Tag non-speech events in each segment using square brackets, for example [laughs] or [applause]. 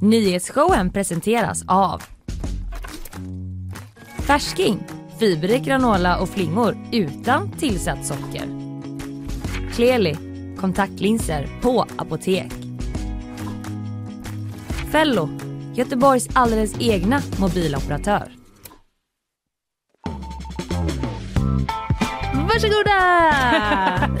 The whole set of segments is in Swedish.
Nyhetsshowen presenteras av Färsking, fiberrik granola och flingor utan tillsatt socker. Kleli, kontaktlinser på apotek. Fello, Göteborgs alldeles egna mobiloperatör. Varsågoda!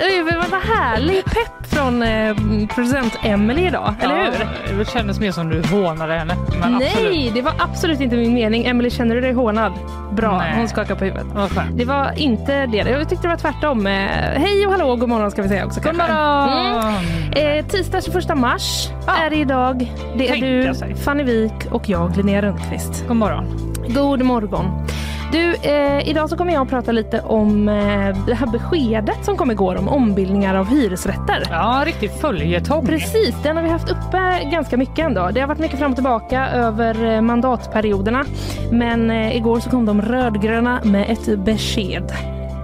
[laughs] Oj, vad härlig pepp från eh, producent Emily idag, eller hur? Det kändes mer som du hånade henne. Nej, absolut. det var absolut inte min mening. Emily, känner du dig hånad? Bra, Nej. hon skakar på huvudet. Skönt. Det var inte det. Jag tyckte det var tvärtom. Eh, Hej och hallå, god morgon ska vi säga också. God morgon! Mm. Eh, tisdag 21 mars Ja. är det idag. Det är Tänka du. Fanny Wik och jag, Linnea Rönnqvist. God morgon. God morgon. Du, eh, idag så kommer jag att prata lite om eh, det här beskedet som kom igår om ombildningar av hyresrätter. Ja, riktig följetong. Precis, den har vi haft uppe ganska mycket ändå. Det har varit mycket fram och tillbaka över eh, mandatperioderna. Men eh, igår så kom de rödgröna med ett besked.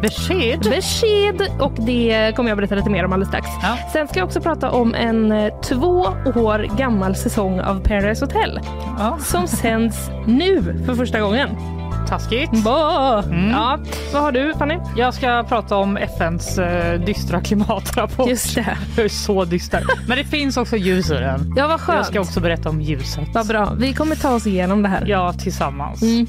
Besked. Besked! Och det kommer jag berätta lite mer om alldeles strax. Ja. Sen ska jag också prata om en eh, två år gammal säsong av Paradise Hotel Ja, som sänds nu för första gången. Taskigt. Bah. Mm. Ja, vad har du Fanny? Jag ska prata om FNs eh, dystra klimatrapport. Just det. [laughs] Det är så dyster. Men det finns också ljus i den. Ja, vad skönt. Jag ska också berätta om ljuset. Vad bra. Vi kommer ta oss igenom det här. Ja, tillsammans. Mm.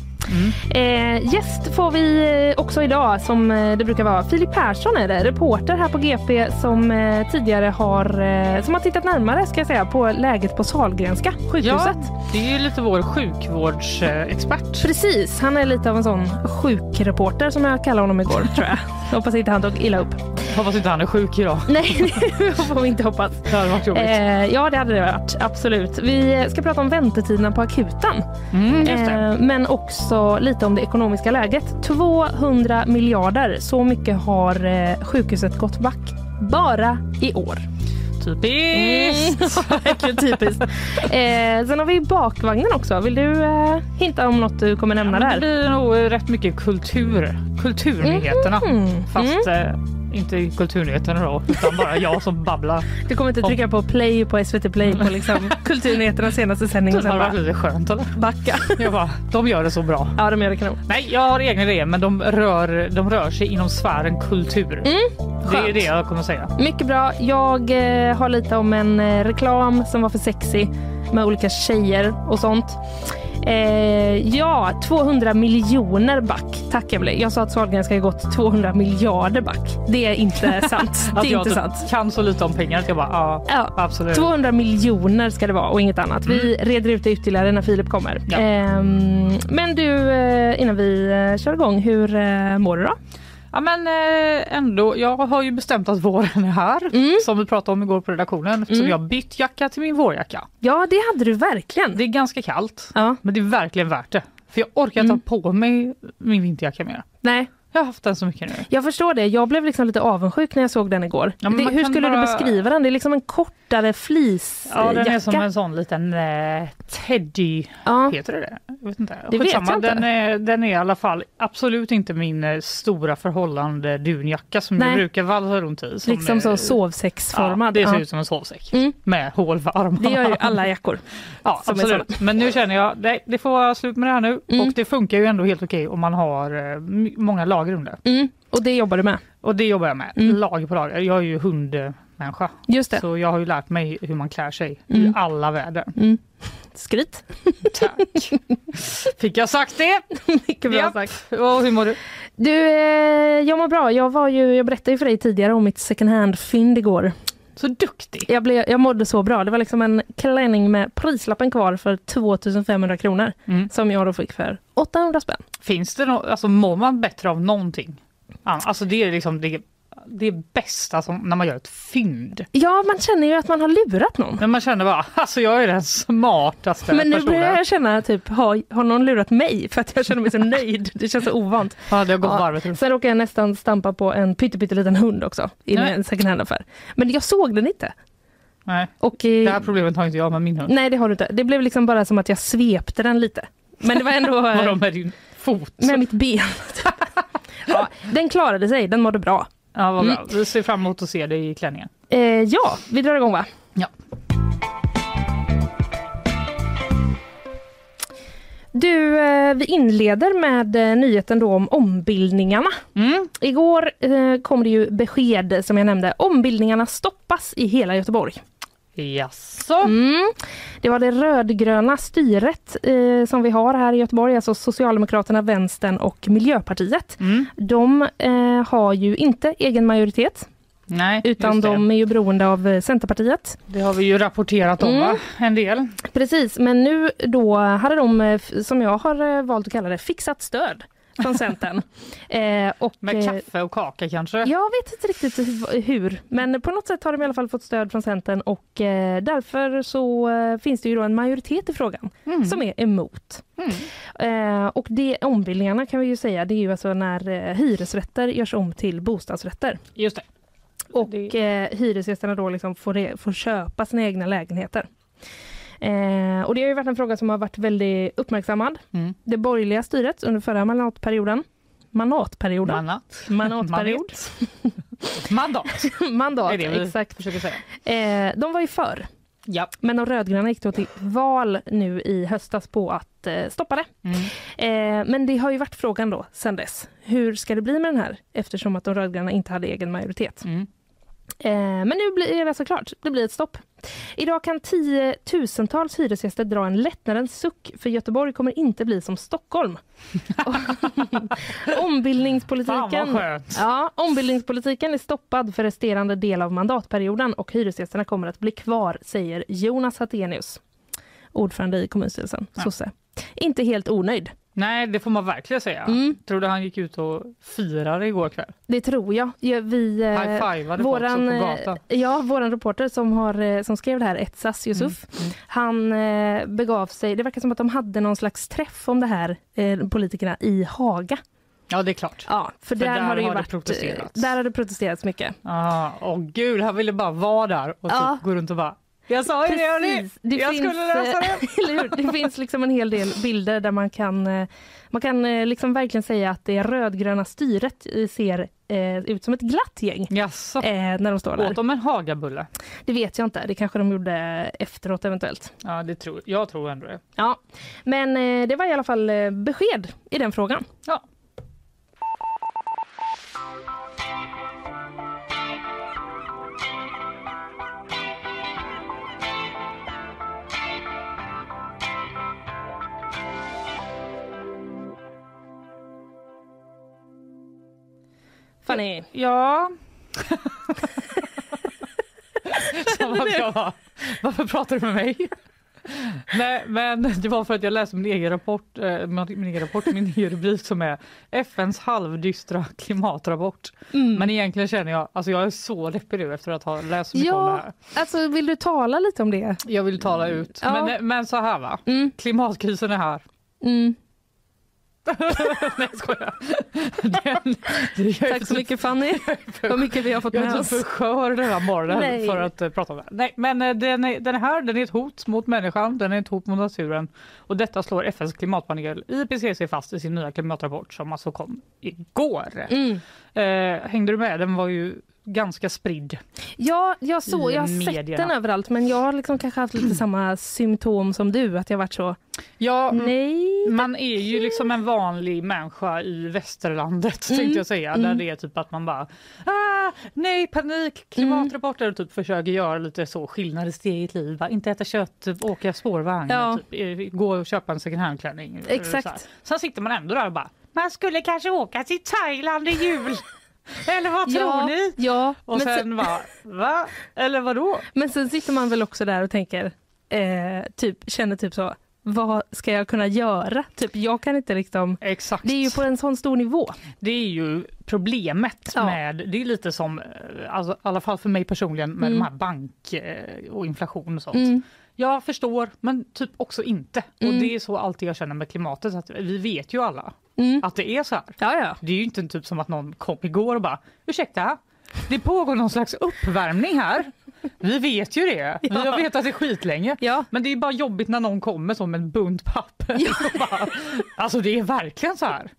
Eh, gäst får vi eh, också idag som eh, det brukar vara. Filip Persson är det, reporter här på GP som eh, tidigare har, eh, som har tittat närmare ska jag säga, på läget på Sahlgrenska sjukhuset. Ja, det är ju lite vår sjukvårdsexpert. Precis, han är lite av en sån sjukreporter som jag kallade honom igår [laughs] tror jag. Hoppas inte han tog illa upp. Hoppas inte han är sjuk idag. [laughs] Nej, det får vi inte hoppas. Det hade varit jobbigt. Eh, ja, det hade det varit. Absolut. Vi ska prata om väntetiderna på akuten. Mm. Eh, men också lite om det ekonomiska läget. 200 miljarder, så mycket har eh, sjukhuset gått back bara i år. Typiskt. Mm, [laughs] verkligen typiskt. Eh, sen har vi bakvagnen också. Vill du eh, hinta om något du kommer nämna Men där? det blir nog rätt mycket kultur. Kulturnyheterna. Mhm. Fast eh, inte kulturnyheterna då, utan bara jag som babblar. Du kommer inte trycka på play på SVT Play på liksom [laughs] Kulturnyheternas senaste sändning Det hade varit bara lite skönt eller? backa. [laughs] Jag bara, de gör det så bra. Ja, de gör det kanon. Nej, jag har egna idéer men de rör, de rör sig inom sfären kultur. det är det jag kommer säga. Mycket bra. Jag eh, har lite om en eh, reklam som var för sexy med olika tjejer och sånt. Eh, ja, 200 miljoner back. Tack Emelie. Jag sa att Sahlgrenska har gått 200 miljarder back. Det är inte [laughs] sant. Det är inte typ sant. kan så lite om pengar att jag bara, ja, Ja, absolut. 200 miljoner ska det vara och inget annat. Vi reder ut det ytterligare när Filip kommer. Ja. Ehm, men du, eh, innan vi eh, kör igång, hur eh, mår du då? Ja men eh, ändå, jag har ju bestämt att våren är här. Mm. Som vi pratade om igår på redaktionen. Eftersom jag har bytt jacka till min vårjacka. Ja, det hade du verkligen. Det är ganska kallt. Ja, Men det är verkligen värt det. För jag orkar inte Mm. ha på mig min vinterjacka mer. nej, Jag har haft den så mycket nu. Jag förstår det. Jag blev liksom lite avundsjuk när jag såg den igår. Ja, det, hur skulle du bara- beskriva den? Det är liksom en kortare fleecejacka. Ja den är som en sån liten eh, teddy, Ja, heter det det? Jag vet inte. Det vet jag inte. Den, är, den är i alla fall absolut inte min eh, stora förhållande dunjacka som Nej. jag brukar valsa runt i. som liksom är- så sovsäcksformad. Ja, det ser Ja. ut som en sovsäck Mm. med hål för armarna. Det gör ju alla jackor. Ja, som absolut. Men nu känner jag, nej, det får vara slut med det här nu. Mm. Och det funkar ju ändå helt okej om man har eh, många lager under. Mm. Och det jobbar du med. Och det jobbar jag med, Mm. lager på lager. Jag är ju hundmänniska. Just det. Så jag har ju lärt mig hur man klär sig Mm. i alla väder. Skryt. Tack! Fick jag sagt det? [laughs] Mycket bra Japp. sagt. Och hur mår du? Du, eh, jag mår bra. Jag, var ju, jag berättade ju för dig tidigare om mitt second hand-fynd igår. Så duktig! Jag, blev, jag mådde så bra. Det var liksom en klänning med prislappen kvar för 2500 kronor Mm. som jag då fick för 800 spänn. Finns det något, alltså mår man bättre av någonting? Alltså det är liksom det, det bästa som när man gör ett fynd. Ja, man känner ju att man har lurat någon. Men man känner bara, [laughs] alltså jag är den smartaste Men nu personen. börjar jag känna typ, har, har någon lurat mig? För att jag känner mig så [laughs] nöjd. Det känns så ovant. Ja, det har gått Ja. varvet. Sen råkade jag nästan stampa på en pytteliten hund också i Nej. en second hand-affär. Men jag såg den inte. Nej, Och, eh, det här problemet har inte jag med min hund. nej, det har du inte. Det blev liksom bara som att jag svepte den lite. Men det var ändå [laughs] Vadå eh, med din fot? med mitt ben. ja, den klarade sig, den mådde bra. Ja, vad mm. bra. Vi ser fram emot att se dig i klänningen. Eh, ja, vi drar igång va? Ja. Du, eh, vi inleder med eh, nyheten då om ombildningarna. Mm. Igår eh, kom det ju besked som jag nämnde. Ombildningarna stoppas i hela Göteborg. Jaså? Mm. Det var det rödgröna styret eh, som vi har här i Göteborg, alltså Socialdemokraterna, Vänstern och Miljöpartiet. Mm. De eh, har ju inte egen majoritet Nej, utan de är ju beroende av eh, Centerpartiet. Det har vi ju rapporterat om Mm. va? En del. Precis, men nu då hade de, eh, som jag har eh, valt att kalla det, fixat stöd från Centern. [laughs] eh, och, Med eh, kaffe och kaka kanske? Jag vet inte riktigt hu- hur, men på något sätt har de i alla fall fått stöd från Centern och eh, därför så eh, finns det ju då en majoritet i frågan Mm. som är emot. Mm. Eh, och det ombildningarna kan vi ju säga, det är ju alltså när eh, hyresrätter görs om till bostadsrätter. Just det. Och Det- hyresgästerna då liksom får, får köpa sina egna lägenheter. Eh, och det har ju varit en fråga som har varit väldigt uppmärksammad. Mm. Det borgerliga styret under förra mandatperioden. Mandatperioden? Manat. Mandatperiod. [laughs] Mandat Mandat, det vi exakt. försöker säga. Eh, de var ju för. Ja. Men de rödgröna gick då till val nu i höstas på att eh, stoppa det. Mm. Eh, men det har ju varit frågan då sen dess. Hur ska det bli med den här? Eftersom att de rödgröna inte hade egen majoritet. Mm. Eh, men nu blir är det såklart, det blir ett stopp. Idag kan tiotusentals hyresgäster dra en lättnadens suck för Göteborg kommer inte bli som Stockholm. [laughs] Ombildningspolitiken. Ja, ombildningspolitiken är stoppad för resterande del av mandatperioden och hyresgästerna kommer att bli kvar, säger Jonas Hattenius, ordförande i kommunstyrelsen, Ja. sosse. Inte helt onöjd. Nej, det får man verkligen säga. Mm. Tror du han gick ut och firade igår kväll? Det tror jag. Ja, vi, eh, High-fivade våran, på eh, gatan. ja, våran reporter som, har, eh, som skrev det här, Etsas Yusuf, Mm. han eh, begav sig, det verkar som att de hade någon slags träff om det här, politikerna, i Haga. Ja, det är klart. Ja, för, där, där har det ju har det varit, protesterats. Där har det protesterats mycket. Ah, åh gud, han ville bara vara där och Ja. typ gå runt och bara jag sa ju det! Precis. Det Jag finns, skulle lösa det! eh? [laughs] Det finns liksom en hel del bilder där man kan, eh, man kan eh, liksom verkligen säga att det rödgröna styret ser eh, ut som ett glatt gäng Jaså, eh, när de står där. åt de en hagabulle? Det vet jag inte, det kanske de gjorde efteråt eventuellt. Ja, det tror jag. tror ändå det. Ja, men eh, det var i alla fall besked i den frågan. Ja. Fanny, Ja. Som att jag var, varför pratar du med mig? Nej, men det var för att jag läste min egen rapport, eh, min egen rapport, min egen rubrik som är FNs halvdystra klimatrapport. Mm. Men egentligen känner jag, alltså jag är så deppig nu efter att ha läst så mycket om det ja, här. alltså vill du tala lite om det? Jag vill tala ut. Ja. Men, men så här va, Mm. klimatkrisen är här. Mm. [laughs] Nej jag skojar. Den, [laughs] jag är Tack så mycket Fanny, vad mycket vi har fått Jag med är oss. så för skör den här morgonen Nej. för att eh, prata om det. Nej, men eh, den är, den är här, den är ett hot mot människan, den är ett hot mot naturen. Och detta slår FNs klimatpanel IPCC fast i sin nya klimatrapport som alltså kom igår. Mm. Eh, hängde du med? Den var ju ganska spridd. Ja, jag, så, I jag har sett medierna. den överallt men jag har liksom kanske haft lite samma symptom som du, att jag varit så Ja, mm, nej. man är ju liksom en vanlig människa i västerlandet Mm, tänkte jag säga. Där mm. det är typ att man bara ah, nej panik, klimatrapporter och typ försöker göra lite så skillnad i sitt eget liv. Va? Inte äta kött, åka spårvagn, Ja. typ, eh, gå och köpa en second hand-klänning. eh, Exakt. Sen sitter man ändå där och bara man skulle kanske åka till Thailand i jul. [laughs] Eller vad tror ja, ni? Ja, Och men, sen sen, bara va? Eller vadå? men sen sitter man väl också där och tänker, eh, typ, känner typ så, vad ska jag kunna göra? Typ, jag kan inte liksom, Exakt. det är ju på en sån stor nivå. Det är ju problemet Ja. med, det är lite som, eh, alltså, i alla fall för mig personligen med Mm. de här bank eh, och inflation och sånt. Mm. Jag förstår men typ också inte. Mm. Och det är så alltid jag känner med klimatet, att vi vet ju alla Mm. att det är så här. Ja, ja. Det är ju inte en typ som att någon kom igår och bara ursäkta, det pågår någon slags uppvärmning här. Vi vet ju det. Vi har vetat det skitlänge. Ja, Men det är bara jobbigt när någon kommer som en bunt papper. Och bara, alltså det är verkligen så här.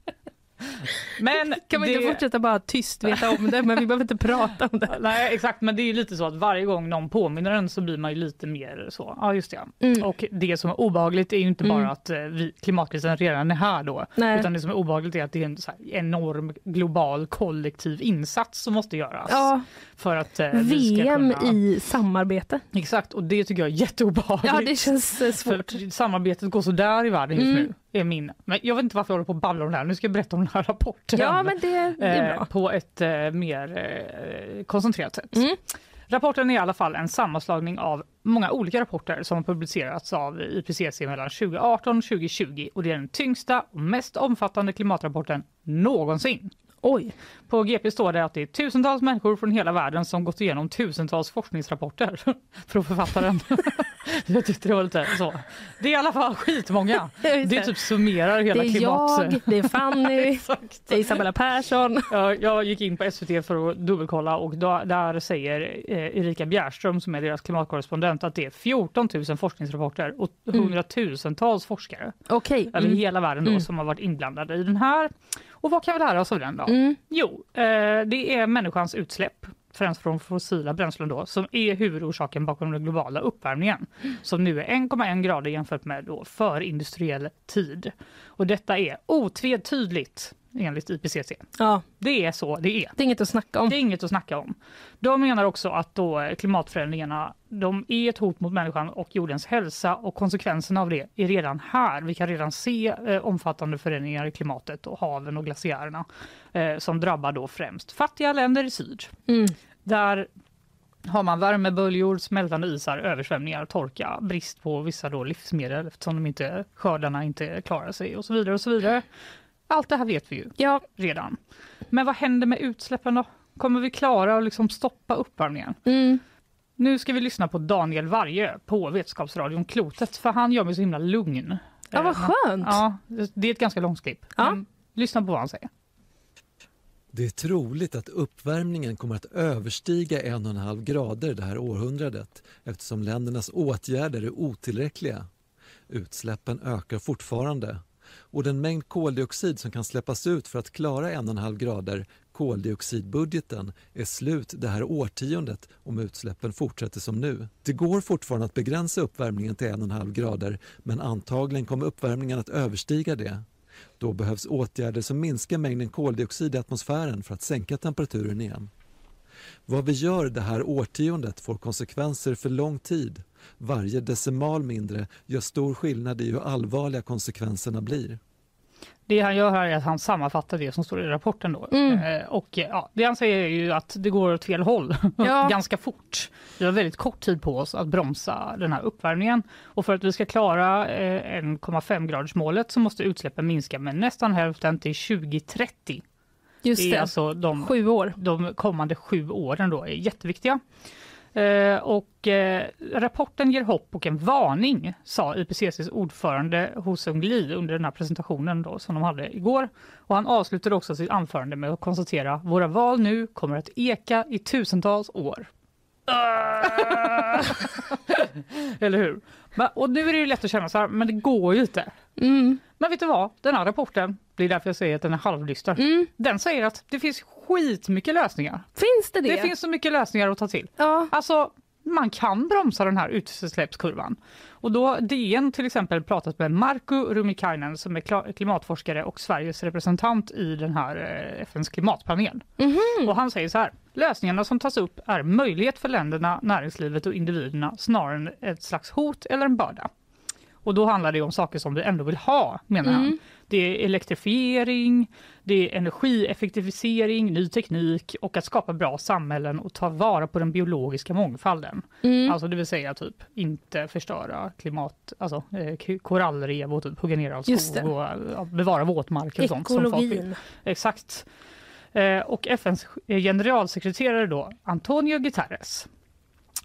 Men [laughs] Kan vi det... inte fortsätta bara tyst veta om det, men vi behöver inte prata om det. [laughs] Nej exakt men det är lite så att varje gång någon påminner en så blir man ju lite mer så, ja just det. Mm. Och det som är obehagligt är ju inte bara Mm. att eh, vi, klimatkrisen redan är här då. Nej. Utan det som är obehagligt är att det är en enorm global kollektiv insats som måste göras. Ja, För att eh, VM kunna... i samarbete. Exakt och det tycker jag är jätteobehagligt. Ja, det känns eh, svårt. För samarbetet går så där i världen just Mm. nu. Är min. Men jag vet inte varför jag håller på och babblar om det här. Nu ska jag berätta om den här rapporten. Ja, men det, det är eh, bra. på ett eh, mer eh, koncentrerat sätt. Mm. Rapporten är i alla fall en sammanslagning av många olika rapporter som har publicerats av IPCC mellan 2018 och 2020 och det är den tyngsta och mest omfattande klimatrapporten någonsin. Oj. På GP står det att det är tusentals människor från hela världen som gått igenom tusentals forskningsrapporter [laughs] för att författa den. [laughs] jag tyckte det var lite så. Det är i alla fall skitmånga. [laughs] Det typ summerar hela Det är klimat... jag, det är Fanny, det är Isabella Persson. Jag, jag gick in på SVT för att dubbelkolla och då, där säger eh, Erika Bjärström som är deras klimatkorrespondent att det är 14 000 forskningsrapporter och hundratusentals forskare Okej. över Mm. hela världen då, Mm. som har varit inblandade i den här. Och vad kan vi lära oss av den då? Mm. Jo, eh, det är människans utsläpp främst från fossila bränslen då, som är huvudorsaken bakom den globala uppvärmningen som nu är 1,1 grader jämfört med då förindustriell tid. Och detta är otvetydigt enligt IPCC. Ja, Det är så det är. det är inget att snacka om. Det är inget att snacka om. De menar också att då klimatförändringarna de är ett hot mot människan och jordens hälsa och konsekvenserna av det är redan här. Vi kan redan se eh, omfattande förändringar i klimatet och haven och glaciärerna eh, som drabbar då främst fattiga länder i syd. Mm. Där har man värmeböljor, smältande isar, översvämningar, torka, brist på vissa då livsmedel eftersom de inte, skördarna inte klarar sig och så vidare. och så vidare. Allt det här vet vi ju Ja, redan. Men vad händer med utsläppen då? Kommer vi klara att liksom stoppa uppvärmningen? mm. Nu ska vi lyssna på Daniel Varje på Vetenskapsradion Klotet för han gör mig så himla lugn. ja vad Eh, skönt. Ja, det är ett ganska långt klipp. Ja. Lyssna på vad han säger. Det är troligt att uppvärmningen kommer att överstiga en och en halv grader det här århundradet eftersom ländernas åtgärder är otillräckliga. Utsläppen ökar fortfarande och den mängd koldioxid som kan släppas ut för att klara en och en halv grader, koldioxidbudgeten, är slut det här årtiondet om utsläppen fortsätter som nu. Det går fortfarande att begränsa uppvärmningen till en och en halv grader men antagligen kommer uppvärmningen att överstiga det. Då behövs åtgärder som minskar mängden koldioxid i atmosfären för att sänka temperaturen igen. Vad vi gör det här årtiondet får konsekvenser för lång tid. Varje decimal mindre gör stor skillnad i hur allvarliga konsekvenserna blir. Det han gör här är att han sammanfattar det som står i rapporten. Då. Mm. Eh, och eh, ja, det han säger är ju att det går åt fel håll [laughs] Ja. ganska fort. Vi har väldigt kort tid på oss att bromsa den här uppvärmningen. Och för att vi ska klara eh, 1,5 graders målet så måste utsläppen minska med nästan hälften till 2030. Just det är det. alltså de, Sju år. de kommande sju åren då är jätteviktiga. Eh, och eh, rapporten ger hopp och en varning, sa IPCCs ordförande Ho Sung Lee under den här presentationen då, som de hade igår. Och han avslutade också sitt anförande med att konstatera våra val nu kommer att eka i tusentals år. [laughs] Eller hur? Men, och nu är det lätt att känna så här, men det går ju inte. Mm. Men vet du vad? Den här rapporten, det är därför jag säger att den är halvdyster. Mm. Den säger att det finns skitmycket lösningar. Finns det det? Det finns så mycket lösningar att ta till. Ja. Alltså, man kan bromsa den här utsläppskurvan. Och då har DN till exempel pratat med Marko Rumikainen som är klimatforskare och Sveriges representant i den här eh, FNs klimatpanel. Mhm. Och han säger så här, lösningarna som tas upp är möjlighet för länderna, näringslivet och individerna snarare än ett slags hot eller en börda. Och då handlar det om saker som vi ändå vill ha, menar han. Mm. Det är elektrifiering, det är energieffektivisering, ny teknik och att skapa bra samhällen och ta vara på den biologiska mångfalden. Mm. Alltså det vill säga typ inte förstöra klimat, alltså eh, korallrev och typ hugga ner all skog och ja, bevara våtmarker och sånt. Som folk vill. Ekologin. Exakt. Eh, och FNs generalsekreterare då, Antonio Guterres,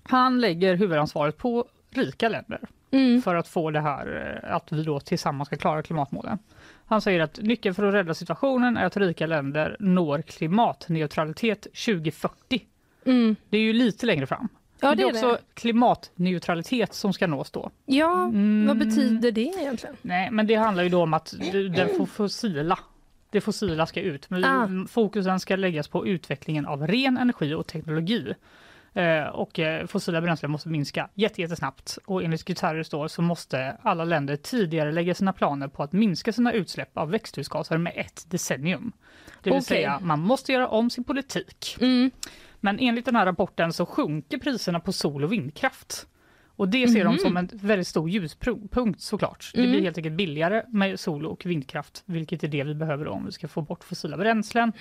han lägger huvudansvaret på rika länder Mm. för att få det här eh, att vi då tillsammans ska klara klimatmålen. Han säger att nyckeln för att rädda situationen är att rika länder når klimatneutralitet 2040. Mm. Det är ju lite längre fram. Ja, Men det är också det. klimatneutralitet som ska nås då. Ja, Mm. vad betyder det egentligen? Nej, men det handlar ju då om att den får fossila Det fossila ska ut, men Ah. fokusen ska läggas på utvecklingen av ren energi och teknologi. Eh, och eh, fossila bränslen måste minska jätte- jättesnabbt. Och enligt Guterres då så måste alla länder tidigare lägga sina planer på att minska sina utsläpp av växthusgaser med ett decennium. Det vill Okej. säga, man måste göra om sin politik. Mm. Men enligt den här rapporten så sjunker priserna på sol och vindkraft. Och det ser de som en väldigt stor ljuspunkt såklart. Det Mm. blir helt enkelt billigare med sol och vindkraft, vilket är det vi behöver om vi ska få bort fossila bränslen.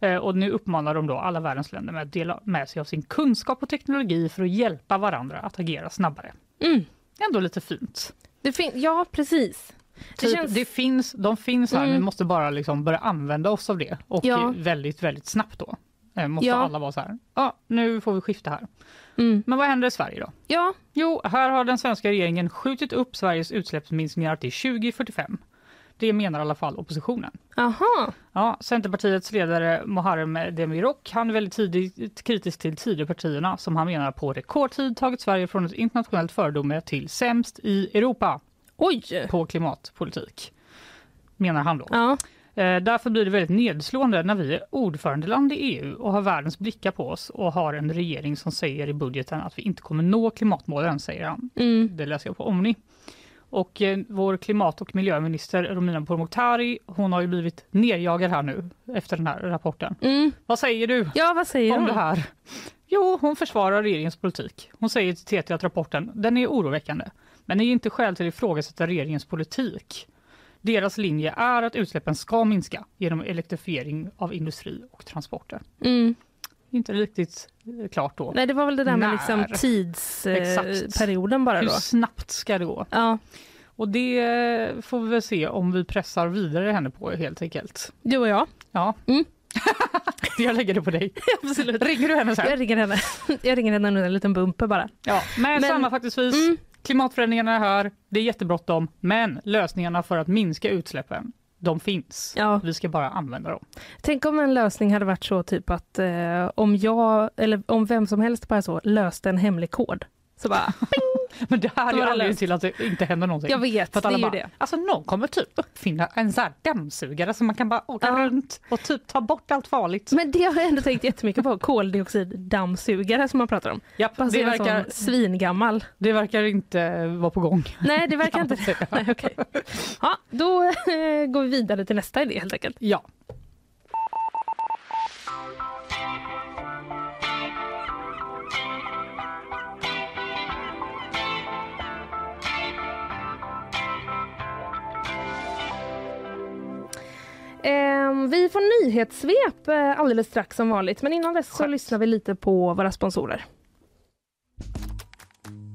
Eh, och nu uppmanar de då alla världens länder med att dela med sig av sin kunskap och teknologi för att hjälpa varandra att agera snabbare. Mm. Ändå lite fint. Det fin- ja, precis. Det Typ, känns... det finns, de finns här, Mm. vi måste bara liksom börja använda oss av det. Och Ja. väldigt, väldigt snabbt då. Eh, måste Ja. alla vara så här, ja nu får vi skifta här. Mm. Men vad händer i Sverige då? Ja, Jo, här har den svenska regeringen skjutit upp Sveriges utsläppsminskningar till 2045. Det menar i alla fall oppositionen. aha. Ja, Centerpartiets ledare Muharrem Demirok han är väldigt tidigt kritisk till Tidöpartierna som han menar på rekordtid tagit Sverige från ett internationellt föredöme till sämst i Europa Oj! på klimatpolitik. Menar han då. Ja. Eh, därför blir det väldigt nedslående när vi är ordförandeland i EU och har världens blickar på oss och har en regering som säger i budgeten att vi inte kommer nå klimatmålen, säger han. Mm. Det läser jag på Omni. Och eh, vår klimat och miljöminister Romina Pourmokhtari, hon har ju blivit nerjagad här nu efter den här rapporten. Mm. Vad säger du Ja, vad säger om hon? det här? Jo, hon försvarar regeringens politik. Hon säger till TT att rapporten, den är oroväckande, men det är inte skäl till att ifrågasätta regeringens politik. Deras linje är att utsläppen ska minska genom elektrifiering av industri och transporter. Mm. Inte riktigt eh, klart då. Nej, det var väl det där med liksom tidsperioden bara Hur då. snabbt ska det gå? Ja, Och det får vi väl se om vi pressar vidare henne på helt enkelt. du och jag. Ja. Mm. [laughs] jag lägger det på dig. [laughs] Absolut. Ringer du henne sen? Jag ringer henne. [laughs] Jag ringer henne en liten bumper bara. Ja, men, Men- sammanfattningsvis, Mm. Klimatförändringarna är här, det är jättebråttom, men lösningarna för att minska utsläppen, de finns. Ja. Vi ska bara använda dem. Tänk om en lösning hade varit så typ att eh, om jag, eller om vem som helst bara så löste en hemlig kod. Så bara, [laughs] Men det här är ju det anledningen till att det inte händer någonting. jag vet, För att det är alla ju bara, det. Alltså någon kommer typ uppfinna en sån här dammsugare så man kan bara åka Ja. runt och typ ta bort allt farligt. Men det har jag ändå tänkt jättemycket på, koldioxiddammsugare som man pratar om. Japp, Bara det, en verkar, sån svingammal. det verkar inte vara på gång. Nej, det verkar [laughs] inte. Nej, okej. Ja, då eh, går vi vidare till nästa idé helt enkelt. Ja. Vi får nyhetssvep eh, alldeles strax som vanligt, men innan dess så Skönt. lyssnar vi lite på våra sponsorer.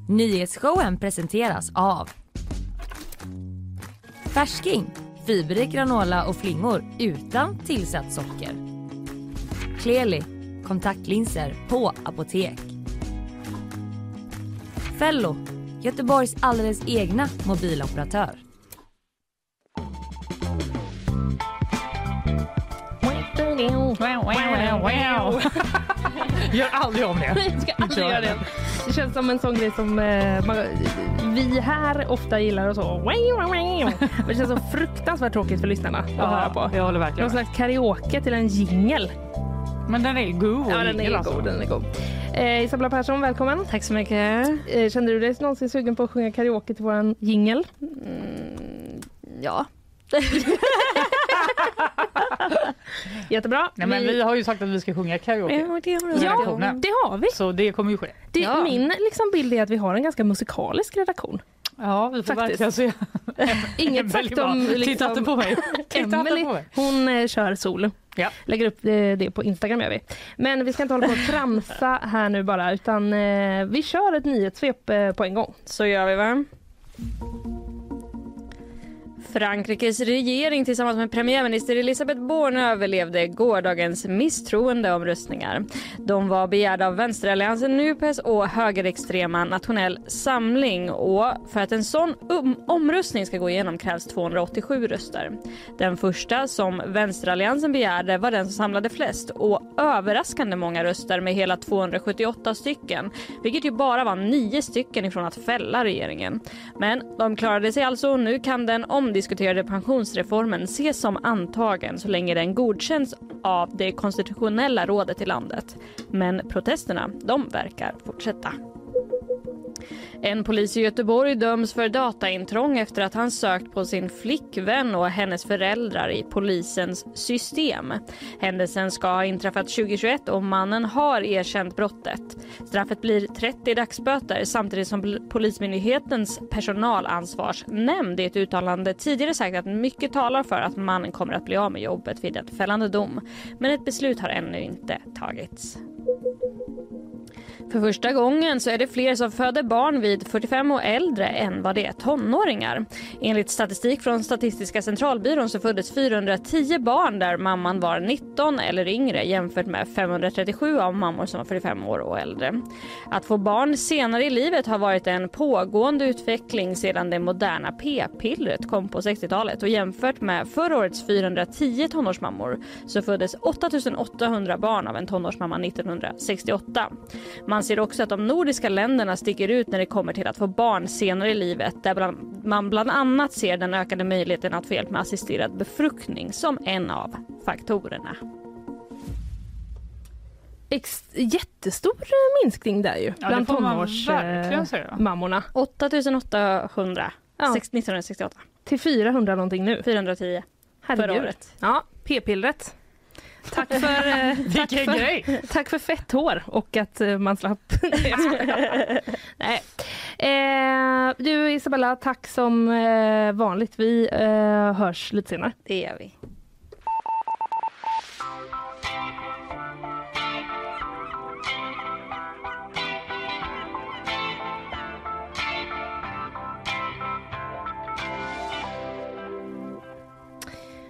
Nyhetsshowen presenteras av Färsking, fiberrik granola och flingor utan tillsatt socker. Kleli, kontaktlinser på apotek. Fello, Göteborgs alldeles egna mobiloperatör. Gör aldrig om det. [laughs] Jag ska aldrig göra det. Det känns som en sån grej som eh, man, vi här ofta gillar och så. Men det känns så fruktansvärt tråkigt för lyssnarna att höra på. jag håller Någon verkligen med. slags karaoke till en jingel. Men den är god. Ja, den är alltså. god. Den är god. Eh, Isabella Persson, välkommen. Tack så mycket. Eh, kände du dig någonsin sugen på att sjunga karaoke till våran jingel? Mm, ja. [laughs] [laughs] Jättebra. Nej, men vi har ju sagt att vi ska sjunga karaoke. Ja, det har Ja, det har vi. Så det kommer ju ske. Det, Ja. Min liksom, bild är att vi har en ganska musikalisk redaktion. Ja, vi får verkligen se. [laughs] Inget sagt om... Titta Liksom, inte på mig. [laughs] Titta Emily, på mig. hon eh, kör solo. Ja. Lägger upp eh, det på Instagram gör vi. Men vi ska inte hålla på och tramsa här nu bara utan eh, vi kör ett nyhetssvep eh, på en gång. Så gör vi va? Frankrikes regering tillsammans med premiärminister Elisabeth Borne överlevde gårdagens misstroendeomröstningar. De var begärda av vänsteralliansen NUPES och högerextrema Nationell Samling och för att en sån um- omröstning ska gå igenom krävs 287 röster. Den första som vänsteralliansen begärde var den som samlade flest och överraskande många röster med hela 278 stycken, vilket ju bara var nio stycken ifrån att fälla regeringen. Men de klarade sig alltså och nu kan den omdiskuterade omdiskuterade pensionsreformen ses som antagen så länge den godkänns av det konstitutionella rådet i landet. Men protesterna, de verkar fortsätta. En polis i Göteborg döms för dataintrång efter att han sökt på sin flickvän och hennes föräldrar i polisens system. Händelsen ska ha inträffat 2021 och mannen har erkänt brottet. Straffet blir 30 dagsböter samtidigt som Polismyndighetens personalansvarsnämnd i ett uttalande tidigare sagt att mycket talar för att mannen kommer att bli av med jobbet vid en fällande dom. Men ett beslut har ännu inte tagits. För första gången så är det fler som föder barn vid 45 och äldre än vad det är tonåringar. Enligt statistik från Statistiska centralbyrån så föddes 410 barn där mamman var 19 eller yngre jämfört med 537 av mammor som var 45 år och äldre. Att få barn senare i livet har varit en pågående utveckling sedan det moderna p-pillret kom på 60-talet och jämfört med förra årets 410 tonårsmammor så föddes 8800 barn av en tonårsmamma 1968. Man ser också att de nordiska länderna sticker ut när det kommer till att få barn senare i livet där bland, man bland annat ser den ökade möjligheten att få hjälp med assisterad befruktning som en av faktorerna. Ex jättestor minskning där ju Ja, bland man tonårsmammorna. 8800 Ja. 1968. Till 400 någonting nu. 410 förra Herregud. året. Ja, p-pillret. Tack för, eh, [laughs] tack, för, grej! tack för fett hår och att eh, man slapp. [laughs] Nej. Eh, du Isabella, tack som eh, vanligt. Vi eh, hörs lite senare. Det gör vi.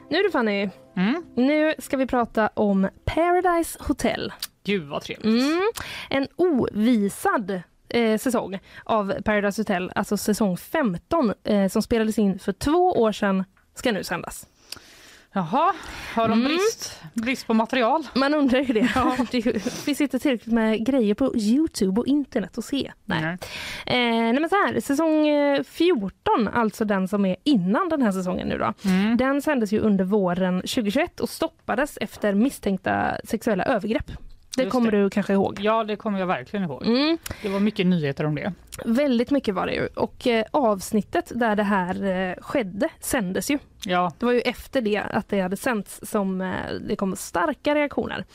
Nu du Fanny, Mm. nu ska vi prata om Paradise Hotel. Gud vad trevligt. Mm. En ovisad eh, säsong av Paradise Hotel, alltså säsong 15 eh, som spelades in för två år sedan ska nu sändas. Jaha, har de Mm. brist, brist på material? Man undrar ju det. [laughs] det finns inte tillräckligt med grejer på Youtube och internet att se. Nej. Nej. Eh, nej men så här, säsong eh, 14, alltså den som är innan den här säsongen nu då. Mm. Den sändes ju under våren 2021 och stoppades efter misstänkta sexuella övergrepp. Det Just kommer det. du kanske ihåg? Ja, det kommer jag verkligen ihåg. Mm. Det var mycket nyheter om det. Väldigt mycket var det ju. Och eh, avsnittet där det här eh, skedde sändes ju. Ja, Det var ju efter det att det hade sänts som eh, det kom starka reaktioner.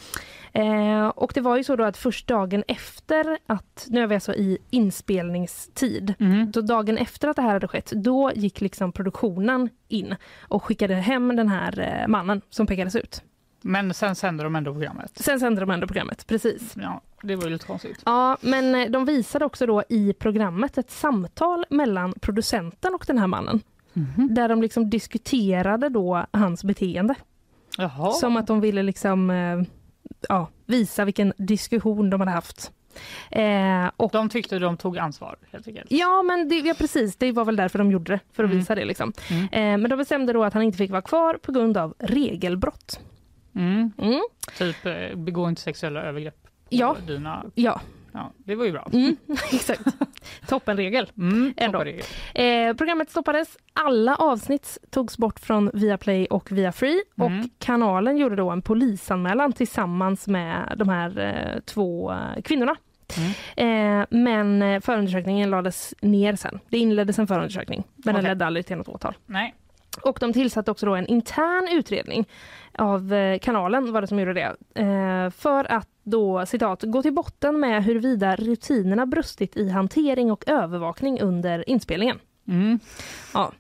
Eh, och det var ju så då att först dagen efter att, nu är vi alltså i inspelningstid, mm. då dagen efter att det här hade skett, då gick liksom produktionen in och skickade hem den här eh, mannen som pekades ut. Men sen sände de ändå programmet. Sen sände de ändå programmet, precis. Ja, det var ju lite konstigt. Ja, men eh, de visade också då i programmet ett samtal mellan producenten och den här mannen. Mhm. Där de liksom diskuterade då hans beteende. Jaha. Som att de ville liksom eh, ja, visa vilken diskussion de hade haft. Eh, och De tyckte de tog ansvar helt enkelt. Ja, men det, ja, precis. Det var väl därför de gjorde det, för att Mm. visa det. Liksom. Mm. Eh, men de bestämde då att han inte fick vara kvar på grund av regelbrott. Mm. Mm. Typ eh, begå inte sexuella övergrepp på Ja. dina... Ja, Ja, det var ju bra. mm. [laughs] exakt. Toppenregel. Mm, Ändå. topparregel. Eh, programmet stoppades. Alla avsnitt togs bort från Viaplay och Viafree Mm. och kanalen gjorde då en polisanmälan tillsammans med de här eh, två eh, kvinnorna. Mm. Eh, men eh, förundersökningen lades ner sen. Det inleddes en förundersökning, men den Okej. ledde aldrig till något åtal. Nej. Och de tillsatte också då en intern utredning av eh, kanalen, var det som gjorde det, eh, för att då citat gå till botten med huruvida rutinerna brustit i hantering och övervakning under inspelningen. Mm. Ja.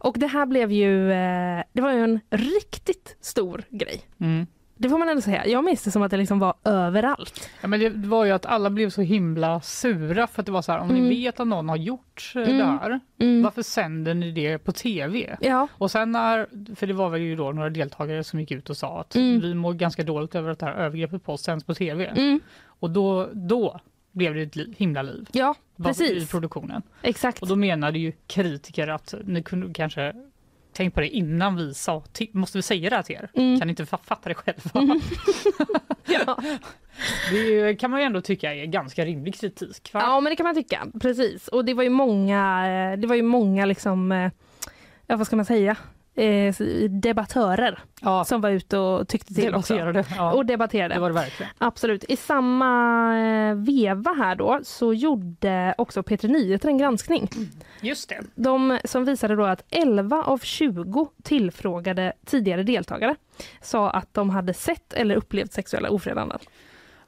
Och det här blev ju, eh, det var ju en riktigt stor grej. Mm. Det får man ändå säga. Jag minns det som att det liksom var överallt. Ja, men det var ju att alla blev så himla sura för att det var så här, om Mm. ni vet att någon har gjort eh, Mm. det här, Mm. varför sänder ni det på tv? Ja, Och sen när, för det var väl ju då några deltagare som gick ut och sa att Mm. vi mår ganska dåligt över att det här övergreppet på oss sänds på tv. mm. Och då, då blev det ett li- himla liv ja var- i precis. produktionen. Exakt. Och då menade ju kritiker att ni kunde kanske tänkt på det innan vi sa, måste vi säga det här till er? Mm. Kan ni inte fa- fatta det själva? Mm. [laughs] ja. Det kan man ju ändå tycka är ganska rimlig kritik. Va? ja, men det kan man tycka. Precis. Och det var ju många, eh, det var ju många liksom eh, ja vad ska man säga, eh, debattörer Ja, som var ute och tyckte till debatterade. Ja, Och debatterade. det var det verkligen. Absolut. I samma eh, veva här då så gjorde också P3 Nyheter en granskning. Just det. De som visade då att 11 av 20 tillfrågade tidigare deltagare sa att de hade sett eller upplevt sexuella ofredanden.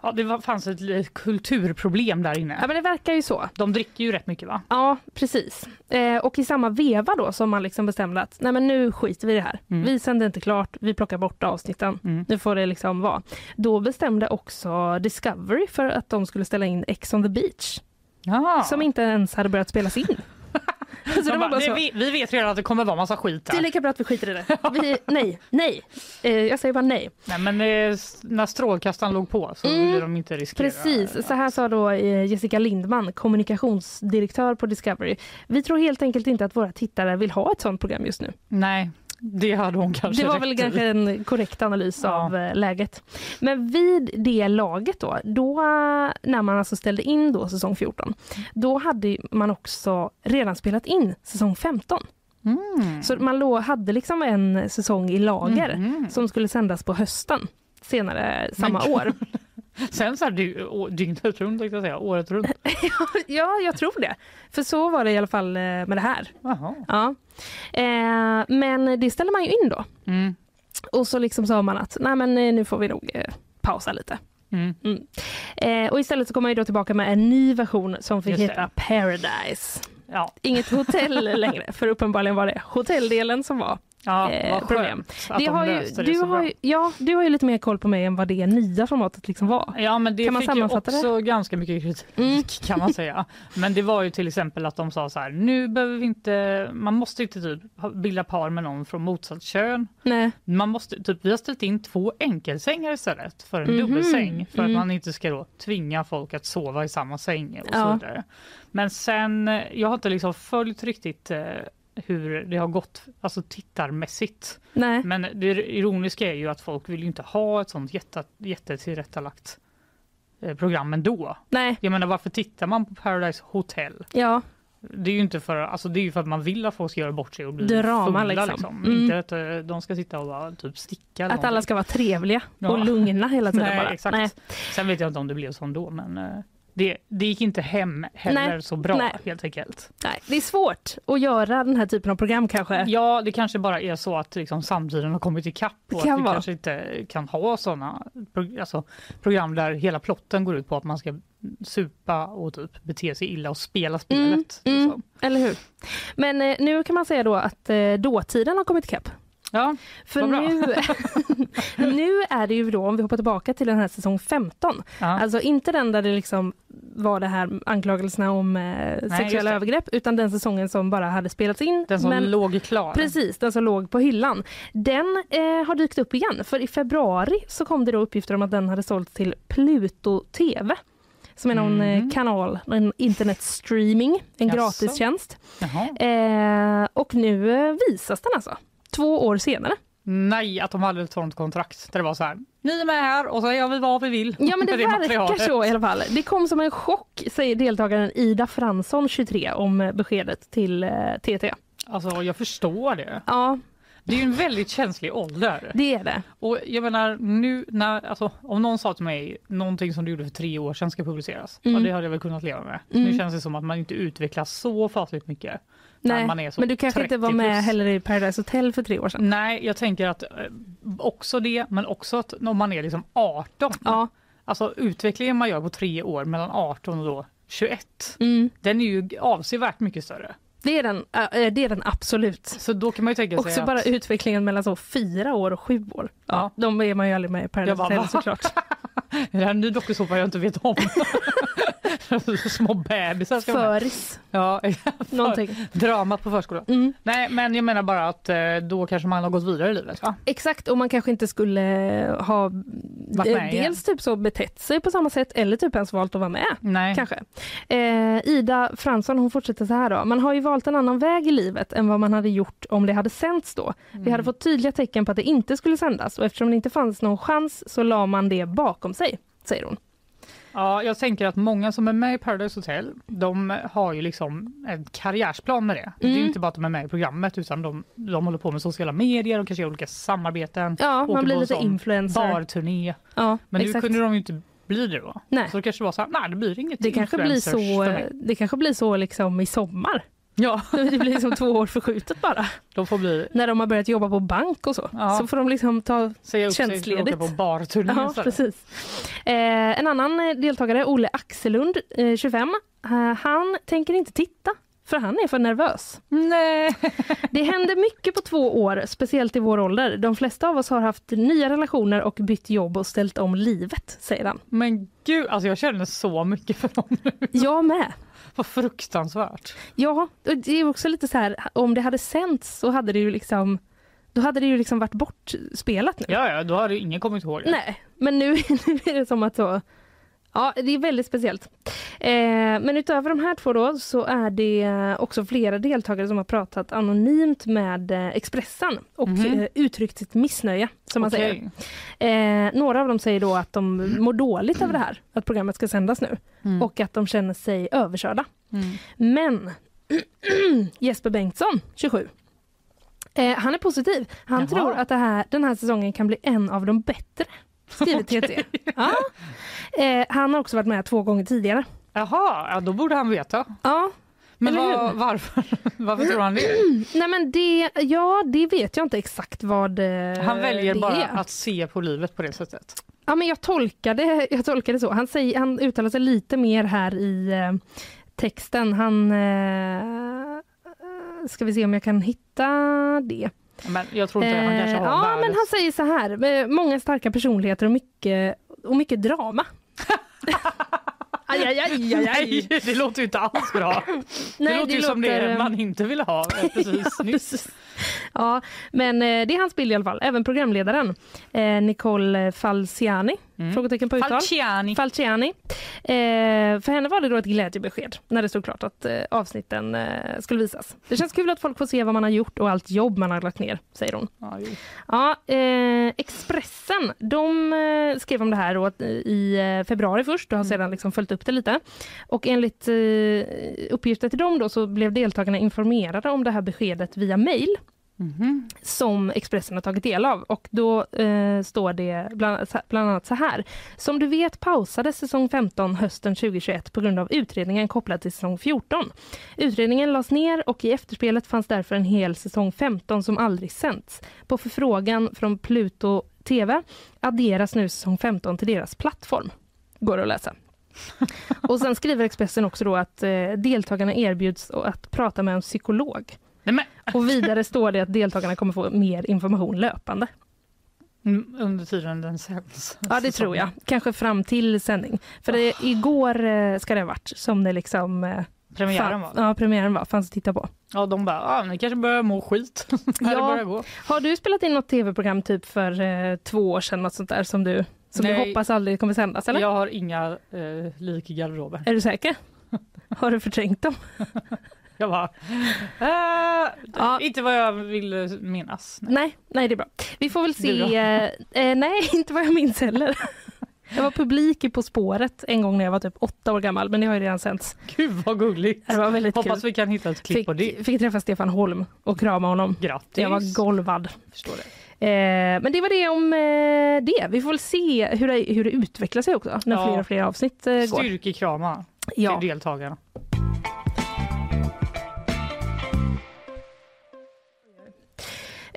Ja, det var, fanns ett kulturproblem där Ja, inne. men det verkar ju så. De dricker ju rätt mycket va? Ja, precis. Eh, och i samma veva då som man liksom bestämde att nej men nu skiter vi i det här. Mm. Vi sänder inte klart, vi plockar bort avsnitten. Mm. Nu får det liksom vara. Då bestämde också Discovery för att de skulle ställa in Ex on the beach. Ja. Som inte ens hade börjat spelas in. [laughs] så det De var bara, bara "Det- så. vi, vi vet redan att det kommer vara massa skit Det är lika bra att vi skiter i det. [laughs] Vi, nej, nej. Eh, jag säger bara nej. Nej, men eh, när strålkastaren låg på så Mm. ville de inte riskera. Precis, så här sa då eh, Jessica Lindman, kommunikationsdirektör på Discovery. Vi tror helt enkelt inte att våra tittare vill ha ett sånt program just nu. Nej, det hade hon kanske Det var väl kanske en korrekt analys Ja. av eh, läget. Men vid det laget då, då när man alltså ställde in då säsong 14, då hade man också redan spelat in säsong 15. Mm. Så man hade liksom en säsong i lager Mhm. som skulle sändas på hösten senare samma år. [laughs] Sen så här dy- dygnet runt, jag säga, året runt. [laughs] ja, jag tror det. För så var det i alla fall eh, med det här. Jaha. Ja. Eh, men det ställde man ju in då. Mm. Och så liksom sa man att nej men eh, nu får vi nog eh, pausa lite. Mm. Eh, och istället så kom man ju då tillbaka med en ny version som fick Just det. heta Paradise. Ja, Inget hotell [laughs] längre, för uppenbarligen var det hotelldelen som var ja Eh, problem. det de har ju, det du, så har ju, ja, du har ju lite mer koll på mig än vad det nya formatet liksom var. Ja men det Kan man fick ju sammanfatta det? också ganska mycket kritik Mm. kan man säga. Men det var ju till exempel att de sa så här, nu behöver vi inte, man måste inte typ bilda par med någon från motsatt kön. Nej. Man måste, typ, vi har ställt in två enkelsängar istället för en Mhm. dubbelsäng för Mm. att man inte ska då tvinga folk att sova i samma säng och så Ja. vidare. Men sen, eh, jag har inte liksom följt riktigt eh, hur det har gått alltså tittarmässigt. Nej. Men det ironiska är ju att folk vill ju inte ha ett sånt jätte, jättetillrättalagt eh, program ändå. Nej. Jag menar varför tittar man på Paradise Hotel? Ja. Det är ju inte för, alltså det är ju för att man vill att folk ska göra bort sig och bli Drama, fulla. liksom. Liksom. Mm. Inte att eh, de ska sitta och bara, typ sticka. Att alla ska vara trevliga Ja. och lugna hela tiden [laughs] Nej, bara. exakt. Nej. Sen vet jag inte om det blev så ändå men eh, det, det gick inte hem heller Nej. så bra Nej. helt enkelt. Nej. Det är svårt att göra den här typen av program kanske. Ja, det kanske bara är så att liksom, samtiden har kommit ikapp och Kan att vi vara. kanske inte kan ha sådana alltså, program där hela plotten går ut på att man ska supa och typ bete sig illa och spela spelet. mm. Liksom. Eller hur? Men eh, nu kan man säga då att eh, dåtiden har kommit ikapp. Ja, För nu, [laughs] nu är det ju då, om vi hoppar tillbaka till den här säsong 15, ja. alltså inte den där det liksom var det här anklagelserna om eh, sexuella det. övergrepp, utan den säsongen som bara hade spelats in. den som men, låg klar. Precis, den som låg på hyllan. Den eh, har dykt upp igen, för i februari så kom det då uppgifter om att den hade sålts till Pluto TV. Som är någon Mhm. kanal, en internetstreaming, en Jaså? gratistjänst. Eh, och nu eh, visas den alltså, två år senare. Nej, att de hade ett sånt kontrakt där det var så här, ni är med här och så gör vi vad vi vill. Ja men [laughs] det, med verkar så i alla fall. Det kom som en chock, säger deltagaren Ida Fransson, 23, om beskedet till eh, TT. Alltså jag förstår det. Ja, Det är ju en väldigt känslig ålder. det är det. Och jag menar nu när, alltså om någon sa till mig någonting som du gjorde för tre år sedan ska publiceras, Mm. ja det hade jag väl kunnat leva med. Mm. Nu känns det som att man inte utvecklas så fasligt mycket. Nej, man är så men du kanske inte var 30 med plus. heller i Paradise Hotel för tre år sedan. Nej, jag tänker att eh, också det, men också att om man är liksom 18. Ja, Alltså utvecklingen man gör på tre år mellan 18 och då 21, mm. den är ju avsevärt mycket större. Det, är den, äh, det är den absolut. Så då kan man ju tänka sig Också att... bara utvecklingen mellan så fyra år och sju år. Ja. De är man ju aldrig med i Paradise Hotel såklart. [laughs] Det här är en ny dokusåpa jag inte vet om. [laughs] Små bebisar ska. Föris, Ja, [laughs] någonting. dramat på förskolan. Mm. Nej, men jag menar bara att eh, då kanske man har gått vidare i livet. Va? Exakt, och man kanske inte skulle ha eh, igen. dels typ så betett sig på samma sätt eller typ ens valt att vara med. Nej. Kanske. Eh, Ida Fransson hon fortsätter så här då. Man har ju valt en annan väg i livet än vad man hade gjort om det hade sänts då. Vi Mm. hade fått tydliga tecken på att det inte skulle sändas och eftersom det inte fanns någon chans så la man det bakom sig, säger hon. Ja, jag tänker att många som är med i Paradise Hotel, de har ju liksom en karriärsplan med det. Det är Mm. inte bara att de är med i programmet utan de, de håller på med sociala medier, de kanske gör olika samarbeten, Ja, man blir lite influencer. barturné. Ja, Men exakt. nu kunde de inte bli det då. Nej. Så det kanske var så här, nej det blir inget Det kanske blir så, det kanske blir så liksom i sommar. Ja, [laughs] Det blir liksom två år förskjutet bara. de får bli, När de har börjat jobba på bank och så. Ja. Så får de liksom ta säga upp Tjänstledigt. på barturné Ja, precis. Eh, en annan eh, deltagare, Olle Axelund, eh, 25, eh, han tänker inte titta för han är för nervös. Nej. [laughs] Det händer mycket på två år, speciellt i vår ålder. De flesta av oss har haft nya relationer och bytt jobb och ställt om livet, säger han. Men gud, alltså jag känner så mycket för nu. Jag med. Vad fruktansvärt. Ja, och det är också lite så här, om det hade sänts så hade det ju liksom då hade det ju liksom varit bortspelat nu. Ja, ja, då hade ingen kommit ihåg det. Nej, men nu, [laughs] nu är det som att så... Ja, det är väldigt speciellt. Eh, men utöver de här två då så är det också flera deltagare som har pratat anonymt med eh, Expressen och eh, uttryckt sitt missnöje, som man säger. Okej. Eh, några av dem säger då att de mår dåligt över det här, att programmet ska sändas nu Mm. och att de känner sig överkörda. Mm. Men [clears throat] Jesper Bengtsson, 27, eh, han är positiv. Han Jaha. tror att här, den här säsongen kan bli en av de bättre, skriver [laughs] TT. Ja. Eh, han har också varit med två gånger tidigare. Jaha, ja, då borde han veta. Ja, Men hur? varför, [laughs] varför tror han det? [clears throat] nej men det, ja, det vet jag inte exakt vad eh, Han väljer det bara är. att se på livet på det sättet. Ja, men jag tolkade, jag tolkade så. Han, säger, han uttalar sig lite mer här i eh, texten. Han... Eh, ska vi se om jag kan hitta det. Men jag tror inte han kanske har Eh, ja, världens... men han säger så här. eh, Många starka personligheter och mycket, och mycket drama. [laughs] aj, aj, aj, aj, aj. Nej, det låter ju inte alls bra. det låter ju som det eh, man inte vill ha eh, [laughs] precis Ja, nyss. Ja, men eh, det är hans bild i alla fall. Även programledaren eh, Nicole Falciani, Mm. frågetecken på uttal. Falciani. Falciani. Eh, för henne var det då ett glädjebesked när det stod klart att eh, avsnitten eh, skulle visas. Det känns kul att folk får se vad man har gjort och allt jobb man har lagt ner, säger hon. Ja, jo. Ja, eh, Expressen de eh, skrev om det här då, i eh, februari först och har sedan liksom följt upp det lite. Och enligt uppgifter till dem då så blev deltagarna informerade om det här beskedet via mail Mhm. som Expressen har tagit del av. Och då eh, står det bland, bland annat så här. Som du vet pausades säsong 15 hösten 2021 på grund av utredningen kopplad till säsong 14. Utredningen lades ner och i efterspelet fanns därför en hel säsong 15 som aldrig sänts. På förfrågan från Pluto TV adderas nu säsong 15 till deras plattform. Går det att läsa. [laughs] Och sen skriver Expressen också då att eh, deltagarna erbjuds att prata med en psykolog. Nej, men, Och vidare står det att deltagarna kommer få mer information löpande. mm, under tiden den sänds. Ja, det tror jag. Kanske fram till sändning. För det, igår eh, ska det ha varit som det liksom... eh, Premiären var. Ja, premiären var. Fanns att titta på. Ja, de bara, ah, ni kanske börjar må skit [laughs] när det Ja. börjar gå. Har du spelat in något tv-program typ för eh, två år sedan, något sånt där som du, som du Nej. hoppas aldrig kommer sändas? Eller? Jag har inga eh, lik i garderoben. Är du säker? [laughs] Har du förträngt dem? [laughs] Jag bara, [laughs] eh, Ja. inte vad jag vill minnas. Nej. Nej, nej det är bra. Vi får väl se. Eh, eh, nej, [laughs] inte vad jag minns heller. Jag var publik i På spåret en gång när jag var typ åtta år gammal, men det har ju redan sänts. Gud vad gulligt. Det var väldigt Hoppas kul. vi kan hitta ett klipp på det. Fick, fick träffa Stefan Holm och krama honom. Grattis. Jag var golvad. Förstår det. Eh, men det var det om eh, det. Vi får väl se hur det, hur det utvecklar sig också när Ja. fler och fler avsnitt eh, går. Styrkekrama Ja. till deltagarna.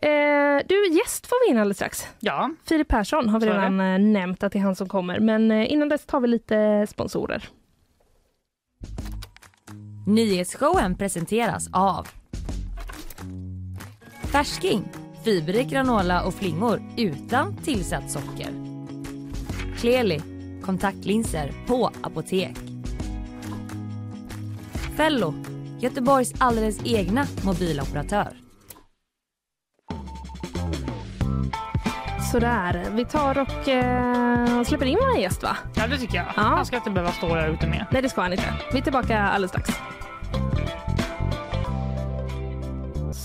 Eh, du, gäst får vi in alldeles strax. Ja, Filip Persson har vi det. redan eh, nämnt att det är han som kommer. Men eh, innan dess tar vi lite sponsorer. Nyhetsshowen presenteras av Färsking, fiberrik granola och flingor utan tillsatt socker. Kleli, kontaktlinser på apotek. Fello, Göteborgs alldeles egna mobiloperatör. Sådär, vi tar och eh, släpper in vår gäst va? ja det tycker jag. Ja. Han ska inte behöva stå där ute med. Nej det ska han inte. Vi är tillbaka alldeles strax.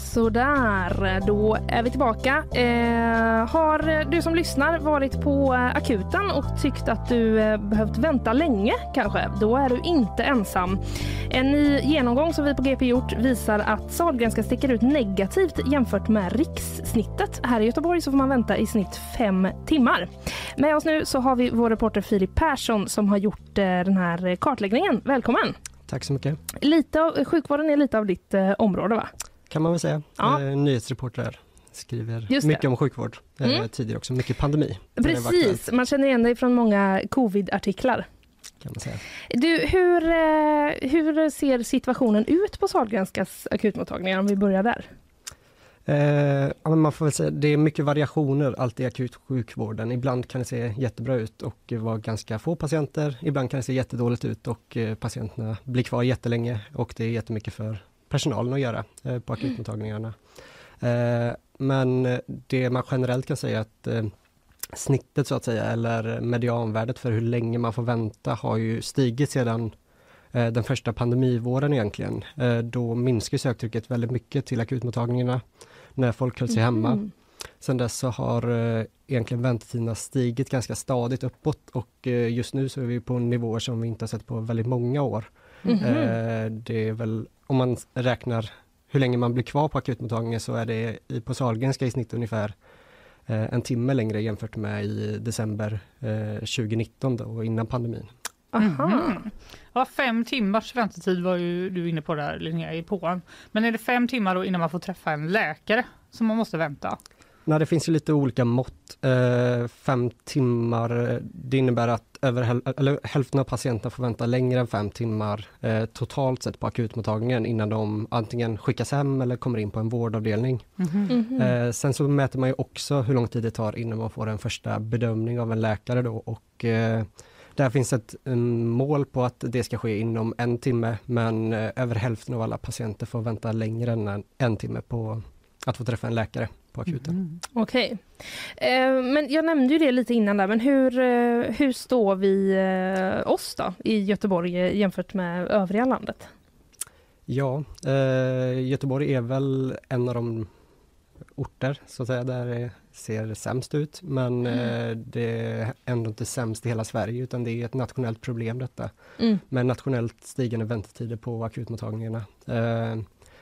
Sådär, då är vi tillbaka. Eh, har du som lyssnar varit på eh, akuten och tyckt att du eh, behövt vänta länge kanske? Då är du inte ensam. En ny genomgång som vi på GP gjort visar att Sahlgrenska sticker ut negativt jämfört med rikssnittet. Här i Göteborg så får man vänta i snitt fem timmar. Med oss nu så har vi vår reporter Filip Persson som har gjort eh, den här kartläggningen. Välkommen! Tack så mycket. Lite av, sjukvården är lite av ditt eh, område va? Kan man väl säga. Ja. Eh, nyhetsreporter skriver mycket om sjukvård. Eh, Mm. tidigare också, mycket pandemi. Precis, man känner igen dig från många covid-artiklar. Kan man säga. Du, hur, eh, hur ser situationen ut på Sahlgrenskas akutmottagningar om vi börjar där? Eh, ja, man får säga, det är mycket variationer alltid i akutsjukvården. Ibland kan det se jättebra ut och vara ganska få patienter. Ibland kan det se jättedåligt ut och eh, patienterna blir kvar jättelänge och det är jättemycket för personalen att göra eh, på akutmottagningarna. Eh, men det man generellt kan säga att eh, snittet så att säga, eller medianvärdet för hur länge man får vänta har ju stigit sedan den första pandemivåren egentligen. Då minskar söktrycket väldigt mycket till akutmottagningarna när folk höll sig hemma. Mm. Sen dess så har egentligen väntetiderna stigit ganska stadigt uppåt och just nu så är vi på nivåer som vi inte har sett på väldigt många år. Eh, det är väl, om man räknar hur länge man blir kvar på akutmottagningen så är det i, på Sahlgrenska i snitt ungefär eh, en timme längre jämfört med i december eh, 2019 då, och innan pandemin. Aha. Mhm. Ja, fem timmars väntetid var ju du inne på där Linnea i påan. Men är det fem timmar då innan man får träffa en läkare som man måste vänta? Nej, det finns ju lite olika mått. Eh, fem timmar, det innebär att över häl- eller hälften av patienterna får vänta längre än fem timmar eh, totalt sett på akutmottagningen innan de antingen skickas hem eller kommer in på en vårdavdelning. Mhm. Eh, sen så mäter man ju också hur lång tid det tar innan man får en första bedömning av en läkare då och eh, där finns ett mm, mål på att det ska ske inom en timme men eh, över hälften av alla patienter får vänta längre än en, en timme på att få träffa en läkare på akuten. Mhm. Okej. Eh, men jag nämnde ju det lite innan där, men hur, eh, hur står vi eh, oss då i Göteborg eh, jämfört med övriga landet? Ja, eh, Göteborg är väl en av de orter så att säga där det ser sämst ut men eh, det är ändå inte sämst i hela Sverige utan det är ett nationellt problem detta. Mm. med nationellt stigande väntetider på akutmottagningarna.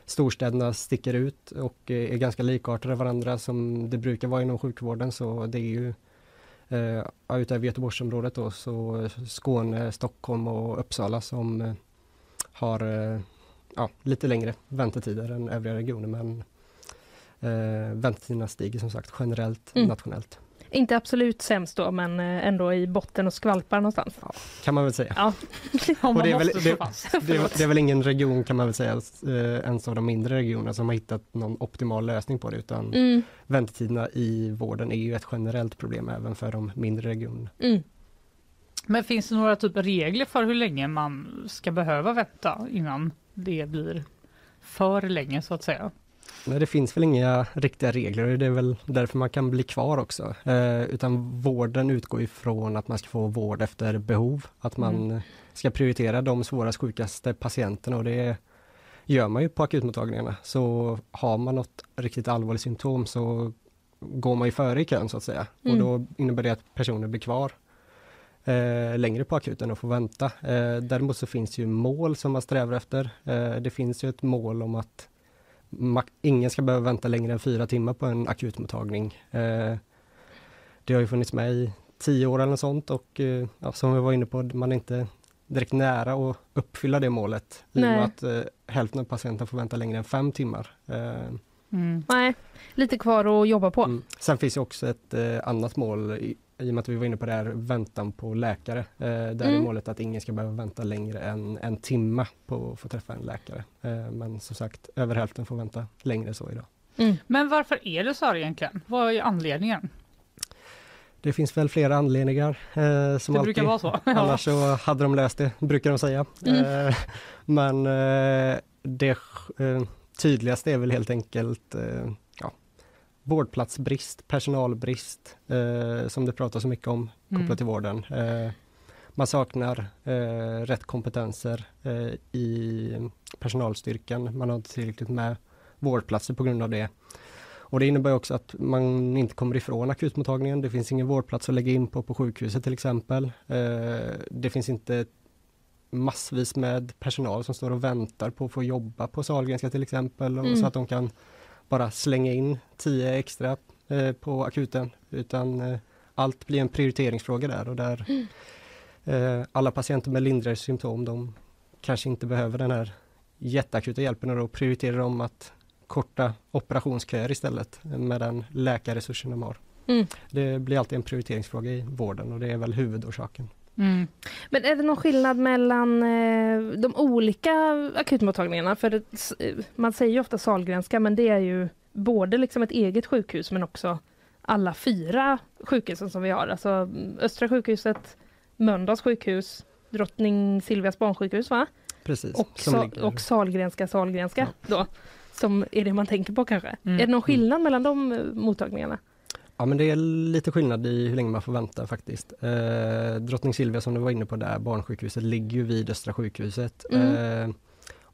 Storstäderna sticker ut och eh, är ganska likartade varandra som det brukar vara inom sjukvården. Så det är ju eh, utöver Göteborgsområdet då så Skåne, Stockholm och Uppsala som eh, har eh, ja, lite längre väntetider än övriga regioner. Men eh, väntetiderna stiger som sagt generellt Mm. nationellt Inte absolut sämst då, men eh, ändå i botten och skvalpar någonstans. kan man väl säga. Ja. [laughs] Man det är väl- det-. Det det är väl ingen region kan man väl säga, eh, ens av de mindre regionerna som har hittat någon optimal lösning på det utan Mm. väntetiderna i vården är ju ett generellt problem även för de mindre regionerna. Mm. Men finns det några typer regler för hur länge man ska behöva vänta innan det blir för länge så att säga? Nej, det finns väl inga riktiga regler och det är väl därför man kan bli kvar också. Eh, utan vården utgår ifrån att man ska få vård efter behov, att man ska prioritera de svårast sjukaste patienterna och det gör man ju på akutmottagningarna. Så har man något riktigt allvarligt symptom så går man ju före i kön så att säga. Mm. Och då innebär det att personer blir kvar eh, längre på akuten och får vänta. Eh, däremot så finns det ju mål som man strävar efter. Eh, det finns ju ett mål om att ingen ska behöva vänta längre än fyra timmar på en akutmottagning. Eh, det har ju funnits med i tio år eller något sånt och eh, ja, som vi var inne på, man är inte direkt nära att uppfylla det målet i och med att eh, hälften av patienterna får vänta längre än fem timmar. Eh, Mm. Nej, lite kvar att jobba på. mm. Sen finns det också ett eh, annat mål i, i och med att vi var inne på det här väntan på läkare. Eh, där är Mm. målet att ingen ska behöva vänta längre än en timme på att få träffa en läkare. Eh, men som sagt, över hälften får vänta längre så idag. Mm. Men varför är det så här egentligen? Vad är anledningen? Det finns väl flera anledningar eh, som det alltid. brukar vara så. [laughs] Annars så hade de löst det, brukar de säga. Mm. Eh, men eh, det eh, tydligaste är väl helt enkelt eh, vårdplatsbrist, personalbrist, eh, som det pratas så mycket om kopplat Mm. till vården. Eh, man saknar eh, rätt kompetenser eh, i personalstyrkan. Man har inte tillräckligt med vårdplatser på grund av det. Och det innebär också att man inte kommer ifrån akutmottagningen. Det finns ingen vårdplats att lägga in på på sjukhuset till exempel. Eh, det finns inte massvis med personal som står och väntar på att få jobba på Sahlgrenska till exempel. Och Mm. Så att de kan bara slänga in tio extra eh, på akuten. Utan eh, allt blir en prioriteringsfråga där och där eh, alla patienter med lindrigare symptom de kanske inte behöver den här jätteakuta hjälpen och då prioriterar de att korta operationsköer istället med den läkarresursen de har. Mm. Det blir alltid en prioriteringsfråga i vården och det är väl huvudorsaken. Mm. Men är det någon skillnad mellan eh, de olika akutmottagningarna? För det, eh, man säger ju ofta Sahlgrenska men det är ju både liksom ett eget sjukhus men också alla fyra sjukhusen som vi har. Alltså mm, Östra sjukhuset, Mölndals sjukhus, Drottning Silvias barnsjukhus va? Precis. Och, som sa, och Sahlgrenska Sahlgrenska då. Som är det man tänker på kanske. Mm. Är det någon skillnad mellan de eh, mottagningarna? Ja men det är lite skillnad i hur länge man får vänta faktiskt. Eh, Drottning Silvia som du var inne på där, barnsjukhuset, ligger ju vid Östra sjukhuset. Mm. Eh,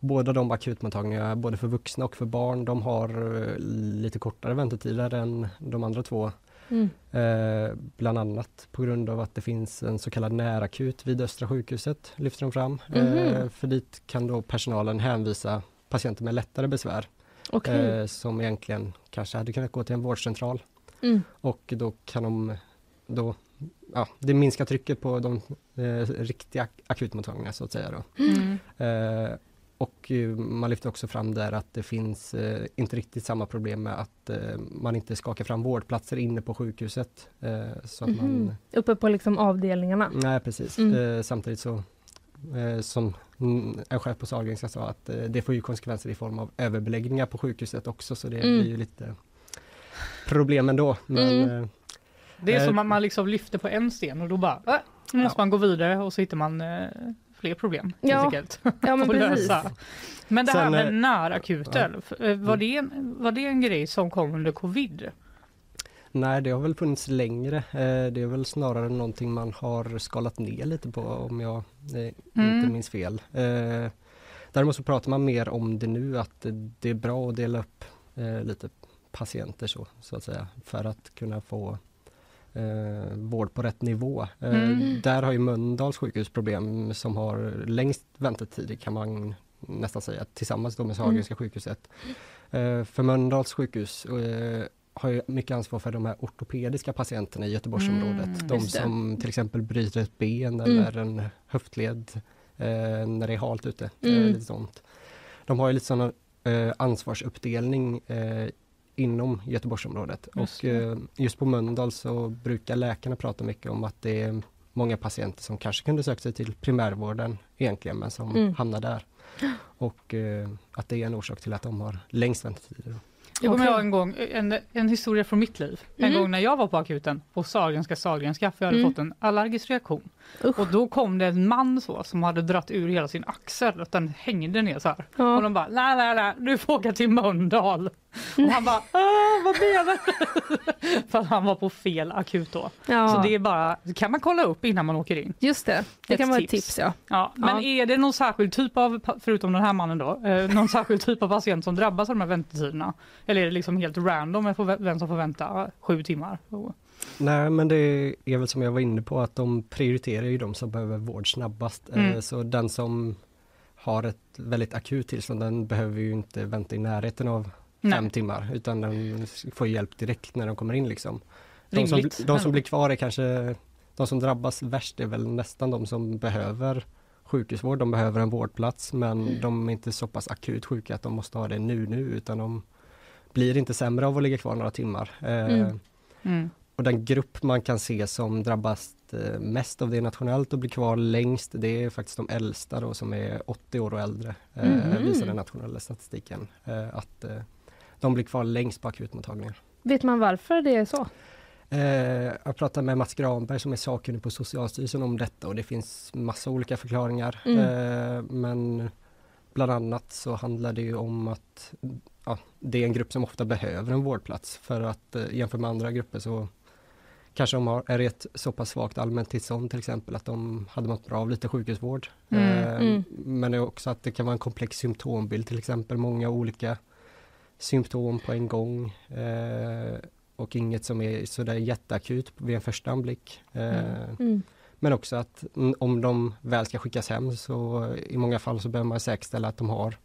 båda de akutmottagningarna, både för vuxna och för barn, de har eh, lite kortare väntetider än de andra två. Mm. Eh, bland annat på grund av att det finns en så kallad närakut vid Östra sjukhuset, lyfter de fram. Mhm. Eh, för dit kan då personalen hänvisa patienter med lättare besvär Okej. eh, som egentligen kanske hade kunnat gå till en vårdcentral. Mm. Och då kan de då, ja, det minskar trycket på de eh, riktiga akutmottagningarna så att säga. Då. Mm. Eh, och eh, man lyfter också fram där att det finns eh, inte riktigt samma problem med att eh, man inte skakar fram vårdplatser inne på sjukhuset. Eh, så att Mhm. man, Uppe på liksom avdelningarna? nej precis, Mm. eh, samtidigt så eh, som mm, en chef på Sahlgrenska sa att eh, det får ju konsekvenser i form av överbeläggningar på sjukhuset också så det Mm. blir ju lite problem ändå. Men, Mm. eh, Det är Eh, som att man liksom lyfter på en sten och då bara, äh, måste man gå vidare och så hittar man eh, fler problem. Ja, helt enkelt. Ja men [laughs] precis. lösa. Men det här Sen, med eh, eh, var, det en, var det en grej som kom under covid? Nej, det har väl funnits längre. Eh, Det är väl snarare någonting man har skalat ner lite på om jag eh, Mm. inte minns fel. Eh, Däremot så pratar man mer om det nu att det- är bra att dela upp eh, lite patienter så, så att säga för att kunna få eh, vård på rätt nivå. Eh, Mm. Där har ju Mölndals sjukhus problem som har längst väntetider kan man nästan säga tillsammans med Sahlgrenska sjukhuset. Eh, för Mölndals sjukhus eh, har ju mycket ansvar för de här ortopediska patienterna i Göteborgsområdet. Mm, de som till exempel bryter ett ben Mm. eller en höftled eh, när det är halt ute. Mm. Eh, lite sånt. De har ju lite sån eh, ansvarsuppdelning eh, inom Göteborgsområdet. Just och eh, just på Mölndal så brukar läkarna prata mycket om att det är många patienter som kanske kunde söka sig till primärvården egentligen men som Mm. hamnar där. Och eh, att det är en orsak till att de har längst väntetider. Jag kommer ihåg en gång, en, en historia från mitt liv. En Mhm. gång när jag var på akuten på Sahlgrenska Sahlgrenska för jag hade Mm. fått en allergisk reaktion. Usch. Och då kom det en man så som hade dratt ur hela sin axel, att den hängde ner så här. Och Ja. de bara, nej nej nej, du får åka till Mölndal. Och han bara, [laughs] "Ah, vad menar du? [laughs] För att han var på fel akut då. Ja. Så det är bara, kan man kolla upp innan man åker in. Just det, det Ett kan vara ett tips. ja. Ja, men Ja. är det någon särskild typ av, förutom den här mannen då, eh, någon särskild typ av patient som drabbas av de här väntetiderna? Eller är det liksom helt random vem som får vänta sju timmar? Nej men det är väl som jag var inne på att de prioriterar ju de som behöver vård snabbast. Eh, Mm. Så den som har ett väldigt akut tillstånd den behöver ju inte vänta i närheten av fem Nej. timmar utan den får hjälp direkt när de kommer in liksom. De som, de som blir kvar är kanske, de som drabbas värst är väl nästan de som behöver sjukhusvård, de behöver en vårdplats men de är inte så pass akut sjuka att de måste ha det nu nu utan de blir inte sämre av att ligga kvar några timmar. Eh, Mm. Mm. och den grupp man kan se som drabbas eh, mest av det nationellt och blir kvar längst, det är faktiskt de äldsta då som är 80 år och äldre, eh, Mhm. visar den nationella statistiken. Eh, att de blir kvar längst på akutmottagningar. Vet man varför det är så? Eh, jag pratade med Mats Granberg som är sakkunnig på Socialstyrelsen om detta och det finns massa olika förklaringar. Mm. Eh, men bland annat så handlar det ju om att ja, det är en grupp som ofta behöver en vårdplats för att eh, jämfört med andra grupper så kanske de har, är i ett så pass svagt allmänt tillstånd till exempel att de hade mått bra av lite sjukhusvård. Mm, Eh, mm. Men det är också att det kan vara en komplex symptombild till exempel, många olika symptom på en gång eh, och inget som är sådär jätteakut vid en första anblick. Eh, Mm. Men också att mm, om de väl ska skickas hem så i många fall så behöver man säkerställa att de har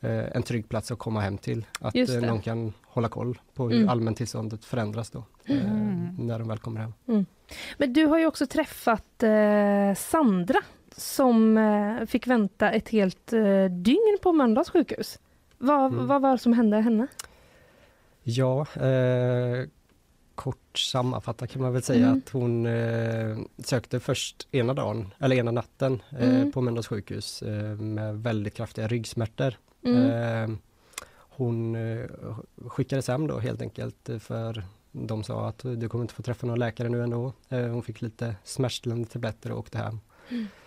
eh, en trygg plats att komma hem till. Att eh, någon kan hålla koll på hur Mm. allmäntillståndet förändras då. eh, Mm. När de väl kommer hem. Men du har ju också träffat eh, Sandra som eh, fick vänta ett helt eh, dygn på Mölndals sjukhus. Vad, Mm. vad var det som hände henne? Ja, eh, kort sammanfattat kan man väl säga Mm. att hon eh, sökte först ena dagen, eller ena natten eh, Mm. på Mölndals sjukhus eh, med väldigt kraftiga ryggsmärtor. Mm. Eh, hon eh, skickades hem då helt enkelt för de sa att du kommer inte få träffa någon läkare nu ändå. Hon fick lite smärtstillande tabletter och åkte hem.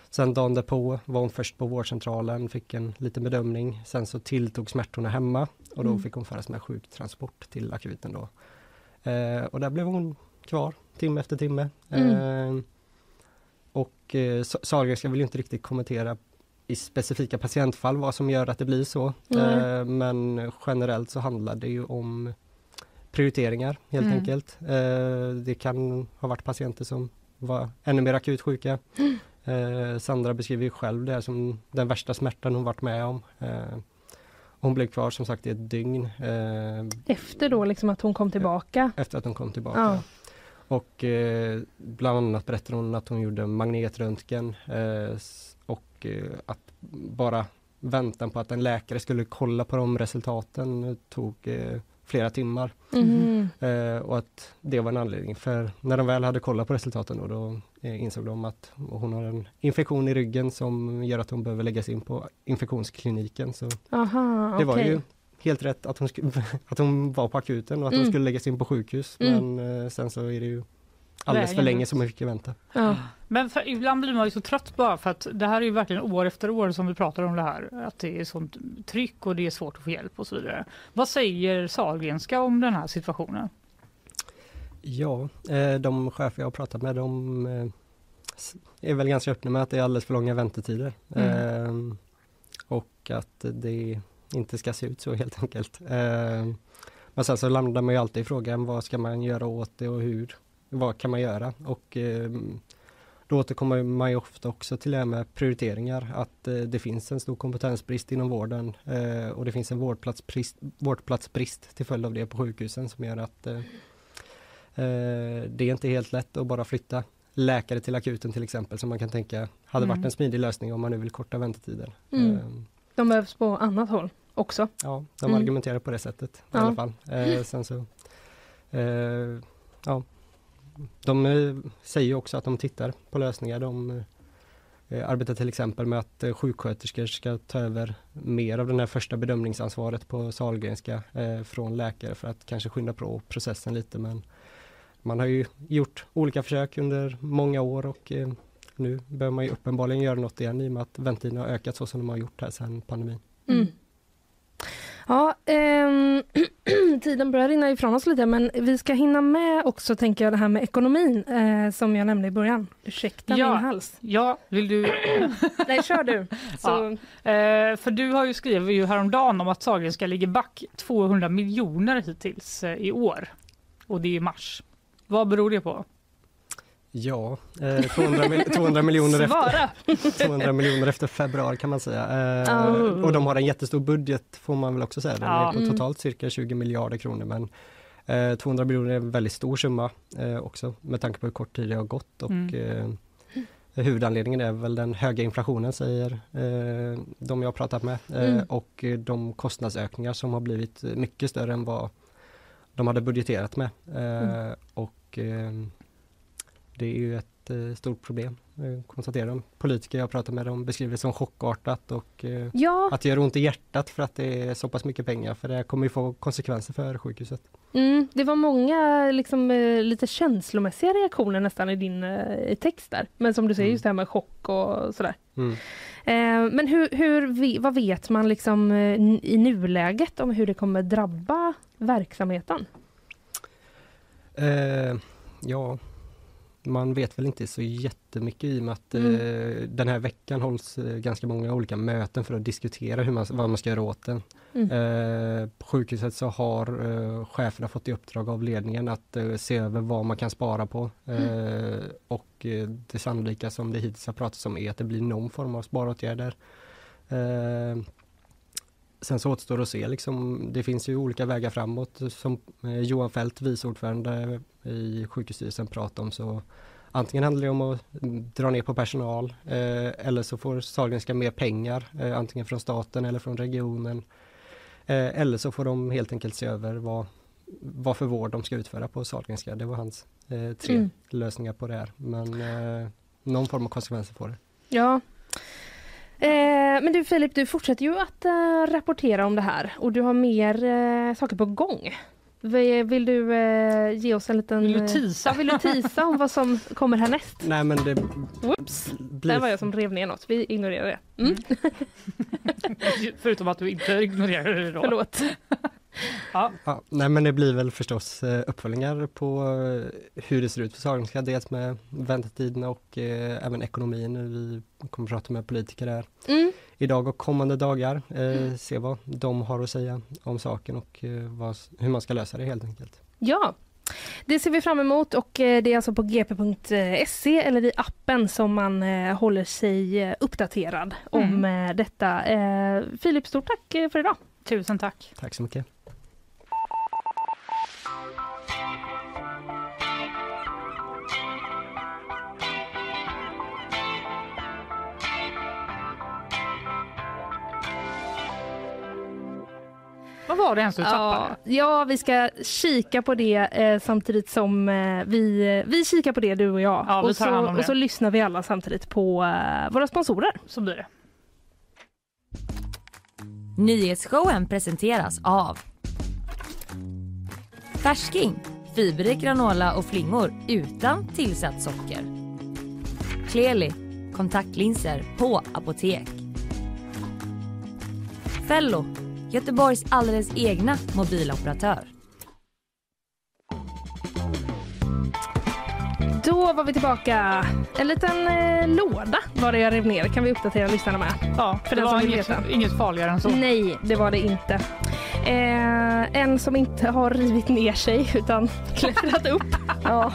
Mm. Sen dagen därpå var hon först på vårdcentralen, fick en liten bedömning. Sen så tilltog smärtorna hemma och då Mm. fick hon föras med sjuktransport till akuten då. Eh, och där blev hon kvar timme efter timme. Mm. Eh, och eh, Sa- Sahlgrenska vill inte riktigt kommentera i specifika patientfall vad som gör att det blir så. Nej. Eh, men generellt så handlar det ju om prioriteringar helt Mm. enkelt. Eh, det kan ha varit patienter som var ännu mer akut sjuka. Eh, Sandra beskriver ju själv det som den värsta smärtan hon varit med om. Eh, hon blev kvar som sagt i ett dygn eh, Efter då liksom att hon kom tillbaka. efter att hon kom tillbaka. Ja. Och eh, bland annat berättade hon att hon gjorde magnetröntgen eh, och eh, att bara väntan på att en läkare skulle kolla på de resultaten tog eh, flera timmar. Mhm. Eh, och att det var en anledning för när de väl hade kollat på resultaten då, då eh, insåg de att hon har en infektion i ryggen som gör att hon behöver läggas in på infektionskliniken. Så Aha, det var ju helt rätt att hon, [laughs] att hon var på akuten och att Mm. hon skulle läggas in på sjukhus. Mm. Men eh, sen så är det ju alldeles för länge som hon fick vänta. Ja. Men för, ibland blir man ju så trött bara för att det här är ju verkligen år efter år som vi pratar om det här. Att det är sånt tryck och det är svårt att få hjälp och så vidare. Vad säger Sahlgrenska om den här situationen? Ja, eh, de chefer jag har pratat med de eh, är väl ganska öppna med att det är alldeles för långa väntetider. Mm. Eh, och att det inte ska se ut så helt enkelt. Men sen så landar man ju alltid i frågan vad ska man göra åt det och hur, vad kan man göra? Och eh, då återkommer man ju ofta också till det här med prioriteringar, att eh, det finns en stor kompetensbrist inom vården eh, och det finns en vårdplatsbrist, vårdplatsbrist till följd av det på sjukhusen som gör att eh, Det är inte helt lätt att bara flytta läkare till akuten till exempel som man kan tänka hade Mm. varit en smidig lösning om man nu vill korta väntetider. Mm. Eh, De behövs på annat håll också. Ja, de Mm. argumenterar på det sättet i Ja. alla fall. Sen så, ja, de eh, säger också att de tittar på lösningar. De eh, arbetar till exempel med att eh, sjuksköterskor ska ta över mer av den här första bedömningsansvaret på Sahlgrenska från läkare för att kanske skynda på processen lite. Men man har ju gjort olika försök under många år och nu behöver man ju uppenbarligen göra något igen i och med att väntetiderna har ökat så som de har gjort här sedan pandemin. Mm. Ja, ehm, [clears throat] [clears throat] tiden börjar rinna ifrån oss lite men vi ska hinna med också tänker jag det här med ekonomin eh, som jag nämnde i början. Ursäkta Ja. min hals. Ja, vill du? [clears throat] Nej, kör du. [laughs] Så, Ja. Eh, för du har ju skrivit ju häromdagen om att Sahlgrenska ligger back 200 miljoner hittills eh, i år. Och det är i mars. Vad beror det på? Ja, eh, 200, mil- 200, miljoner efter, Svara! 200 miljoner efter februari kan man säga. Eh, Oh. Och de har en jättestor budget får man väl också säga. Den Ja. är på Mm. totalt cirka 20 miljarder kronor men eh, 200 miljoner är en väldigt stor summa eh, också med tanke på hur kort tid det har gått och Mm. eh, Huvudanledningen är väl den höga inflationen säger eh, de jag har pratat med Mm. och de kostnadsökningar som har blivit mycket större än vad de hade budgeterat med. Mm. Och det är ju ett eh, stort problem, eh, konstaterar de. Politiker jag har pratat med de beskriver det som chockartat och eh, Ja, att det gör ont i hjärtat för att det är så pass mycket pengar för det kommer ju få konsekvenser för sjukhuset. mm, det var många liksom, eh, lite känslomässiga reaktioner nästan i din eh, i text där. Men som du säger, Mm. just det här med chock och sådär. Mm. Eh, men hur, hur, vad vet man liksom i nuläget om hur det kommer drabba verksamheten? Eh, ja, man vet väl inte så jättemycket i och med att Mm. eh, den här veckan hålls eh, ganska många olika möten för att diskutera hur man, vad man ska göra åt den. Mm. Eh, på sjukhuset så har eh, cheferna fått i uppdrag av ledningen att eh, se över vad man kan spara på. Eh, och det sannolika som det hittills har pratats om är att det blir någon form av sparåtgärder. Sen så återstår att se, liksom, det finns ju olika vägar framåt som Johan Fält, vice ordförande i sjukhusstyrelsen, pratar om. Så antingen handlar det om att dra ner på personal eh, eller så får Sahlgrenska mer pengar, eh, antingen från staten eller från regionen. Eh, eller så får de helt enkelt se över vad, vad för vård de ska utföra på Sahlgrenska. Det var hans eh, tre Mm. lösningar på det här. Men eh, någon form av konsekvenser får det. Ja. Eh, men du Filip, du fortsätter ju att rapportera om det här och du har mer saker på gång. Vill, du eh, ge oss en liten... Vill du eh, teasa? Ja, vill du tisa om vad som kommer härnäst? Nej men det Whoops! blir Där var jag som rev ner något. Vi ignorerar det. Mm. [laughs] Förutom att du inte ignorerar det då. Förlåt. [laughs] Ja. Ja, nej men det blir väl förstås eh, uppföljningar på eh, hur det ser ut för Sahlgrenska, dels med väntetiderna och eh, även ekonomin. Vi kommer prata med politiker här Mm. idag och kommande dagar. Eh, se vad de har att säga om saken och eh, vad, hur man ska lösa det helt enkelt. Ja, det ser vi fram emot och eh, det är alltså på gp.se eller i appen som man håller sig uppdaterad om Mm. eh, detta. Filip, stort tack för idag. Tusen tack. Tack så mycket. Var det ens du Ja, tappade? ja, vi ska kika på det eh, samtidigt som eh, vi, vi kikar på det du och jag. Ja, vi och, så, hand om det. och så lyssnar vi alla samtidigt på eh, våra sponsorer. Så blir det. Nyhetsshowen presenteras av Färsking, fiberrik granola och flingor utan tillsatt socker. Kleli, kontaktlinser på apotek. Fello, Göteborgs alldeles egna mobiloperatör. Då var vi tillbaka. En liten eh, låda var det jag rev ner. Kan vi uppdatera lyssnarna med? Ja, För det den som var vill inget, veta. inget farligare än så. Nej, det var det inte. Eh, en som inte har rivit ner sig utan klättrat upp. Ja,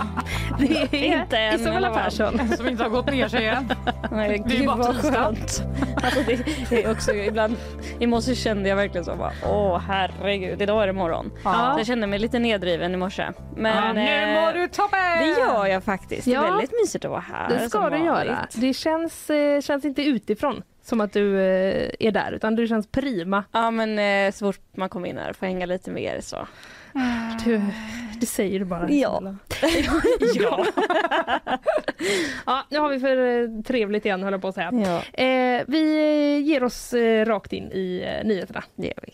Det är Inte i Isabella. Persson. Som inte har gått ner sig än. nej, Det är bara tisdag. skönt. Alltså det, det är också ibland, i morse kände jag verkligen så bara, åh herregud, idag är det morgon. Ja. Så jag kände mig lite nedriven i morse. Men Ja, nu eh, mår du toppen! det gör jag faktiskt. Det Ja. är väldigt mysigt att vara här. Det ska du vanligt. göra. Det känns, eh, känns inte utifrån som att du eh, är där utan du känns prima. Ja men eh, så fort man kommer in här får hänga lite mer så. Du, det säger du bara. Ja. [laughs] Ja. [laughs] ja, nu har vi för eh, trevligt igen höll jag på att säga. Ja, Eh, vi ger oss eh, rakt in i eh, nyheterna. det gör vi.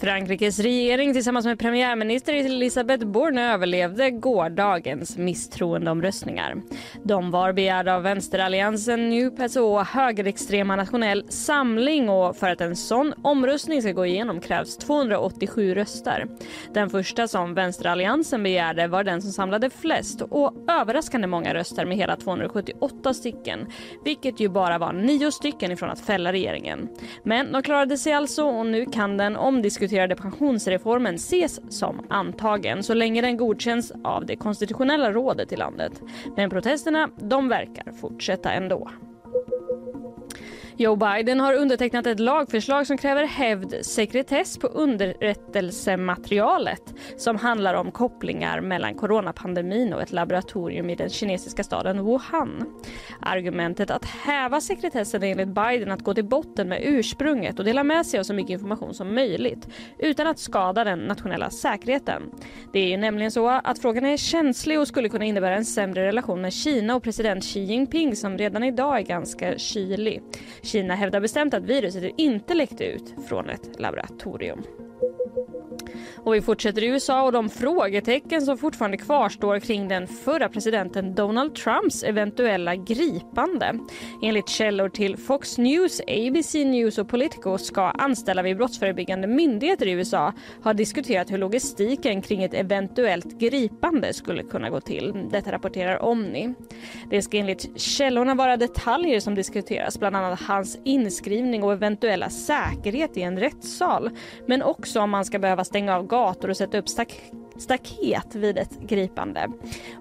Frankrikes regering tillsammans med premiärminister Elisabeth Borne överlevde gårdagens misstroendeomröstningar. De var begärda av vänsteralliansen NUPES och högerextrema Nationell Samling och för att en sån omröstning ska gå igenom krävs 287 röster. Den första som vänsteralliansen begärde var den som samlade flest och överraskande många röster med hela 278 stycken, vilket ju bara var nio stycken ifrån att fälla regeringen. Men de klarade sig alltså och nu kan den omdiskuterade pensionsreformen ses som antagen så länge den godkänns av det konstitutionella rådet i landet. Men protesterna, de verkar fortsätta ändå. Joe Biden har undertecknat ett lagförslag som kräver hävd sekretess på underrättelsematerialet som handlar om kopplingar mellan coronapandemin och ett laboratorium i den kinesiska staden Wuhan. Argumentet att häva sekretessen är enligt Biden att gå till botten med ursprunget och dela med sig av så mycket information som möjligt utan att skada den nationella säkerheten. Det är ju nämligen så att frågan är känslig och skulle kunna innebära en sämre relation med Kina och president Xi Jinping som redan idag är ganska kylig. Kina hävdar bestämt att viruset inte läckte ut från ett laboratorium. Och vi fortsätter i USA och de frågetecken som fortfarande kvarstår kring den förra presidenten Donald Trumps eventuella gripande. Enligt källor till Fox News, ABC News och Politico ska anställda vid brottsförebyggande myndigheter i USA ha diskuterat hur logistiken kring ett eventuellt gripande skulle kunna gå till. Detta rapporterar Omni. Det ska enligt källorna vara detaljer som diskuteras, bland annat hans inskrivning och eventuella säkerhet i en rättssal. Men också om man ska behöva stänga av gator och sätta upp stak staket vid ett gripande.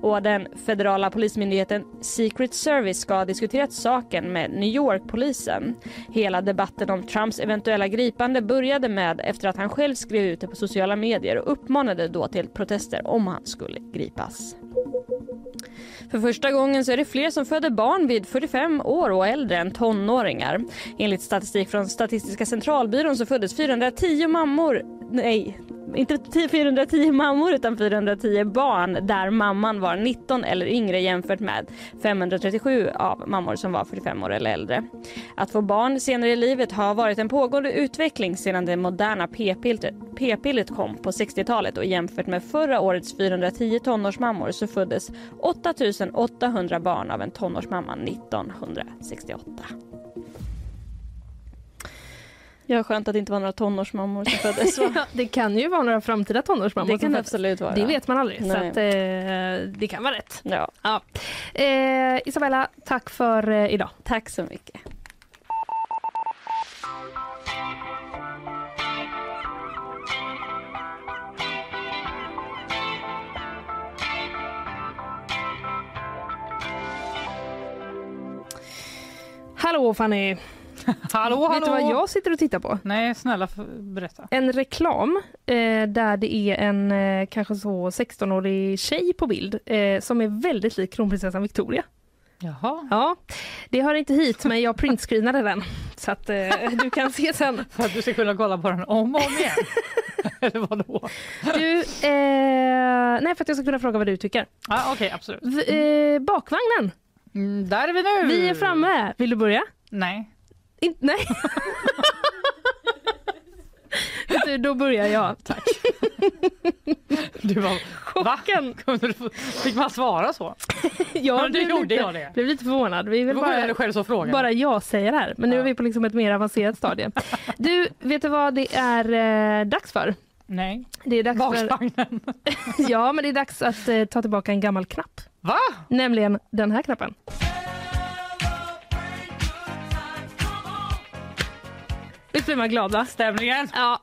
Och den federala polismyndigheten Secret Service ska ha diskuterat saken med New York-polisen. Hela debatten om Trumps eventuella gripande började med efter att han själv skrev ut det på sociala medier och uppmanade då till protester om han skulle gripas. För första gången så är det fler som föder barn vid 45 år och äldre än tonåringar. Enligt statistik från Statistiska centralbyrån så föddes 410 mammor, nej, inte 410 mammor utan 410 barn där mamman var 19 eller yngre jämfört med 537 av mammor som var 45 år eller äldre. Att få barn senare i livet har varit en pågående utveckling sedan det moderna p-pillret kom på 60-talet och jämfört med förra årets 410 tonårsmammor så föddes 8800 barn av en tonårsmamma 1968. Ja, skönt att det inte var några tonårsmammor som föddes. [laughs] ja, det kan ju vara några framtida tonårsmammor. Det kan det absolut vara. Det vet man aldrig. Nej. Så att, eh, det kan vara rätt. Ja. ja. Eh, Isabella, tack för eh, idag. Tack så mycket. Hallå Fanny! hallå, hallå. Vet du vad jag sitter och tittar på? Nej, snälla berätta. En reklam eh, där det är en eh, kanske så 16-årig tjej på bild eh, som är väldigt lik kronprinsessan Victoria. Jaha. Ja, det hör inte hit men jag printscreenade den så att eh, du kan se sen. [laughs] För att du ska kunna kolla på den om och om igen? [laughs] Eller vadå? Du, eh, nej för att jag ska kunna fråga vad du tycker. Ja, Okej, okay, absolut. V eh, bakvagnen. Mm, där är vi nu! Vi är framme. Vill du börja? Nej. In, nej. du, [laughs] då börjar jag. Tack. [laughs] Du var chocken. Va? Fick man svara så? [laughs] ja, det gjorde lite, jag det. blev lite förvånad. Vi vill bara, själv som frågar. bara jag säger här. Men nu ja. är vi på liksom ett mer avancerat stadie. Du, vet du vad det är eh, dags för? Nej. Det är dags för... ja, men det är dags att eh, ta tillbaka en gammal knapp. Va? Nämligen den här knappen. Visst blir man glad va? Stämningen! Ja.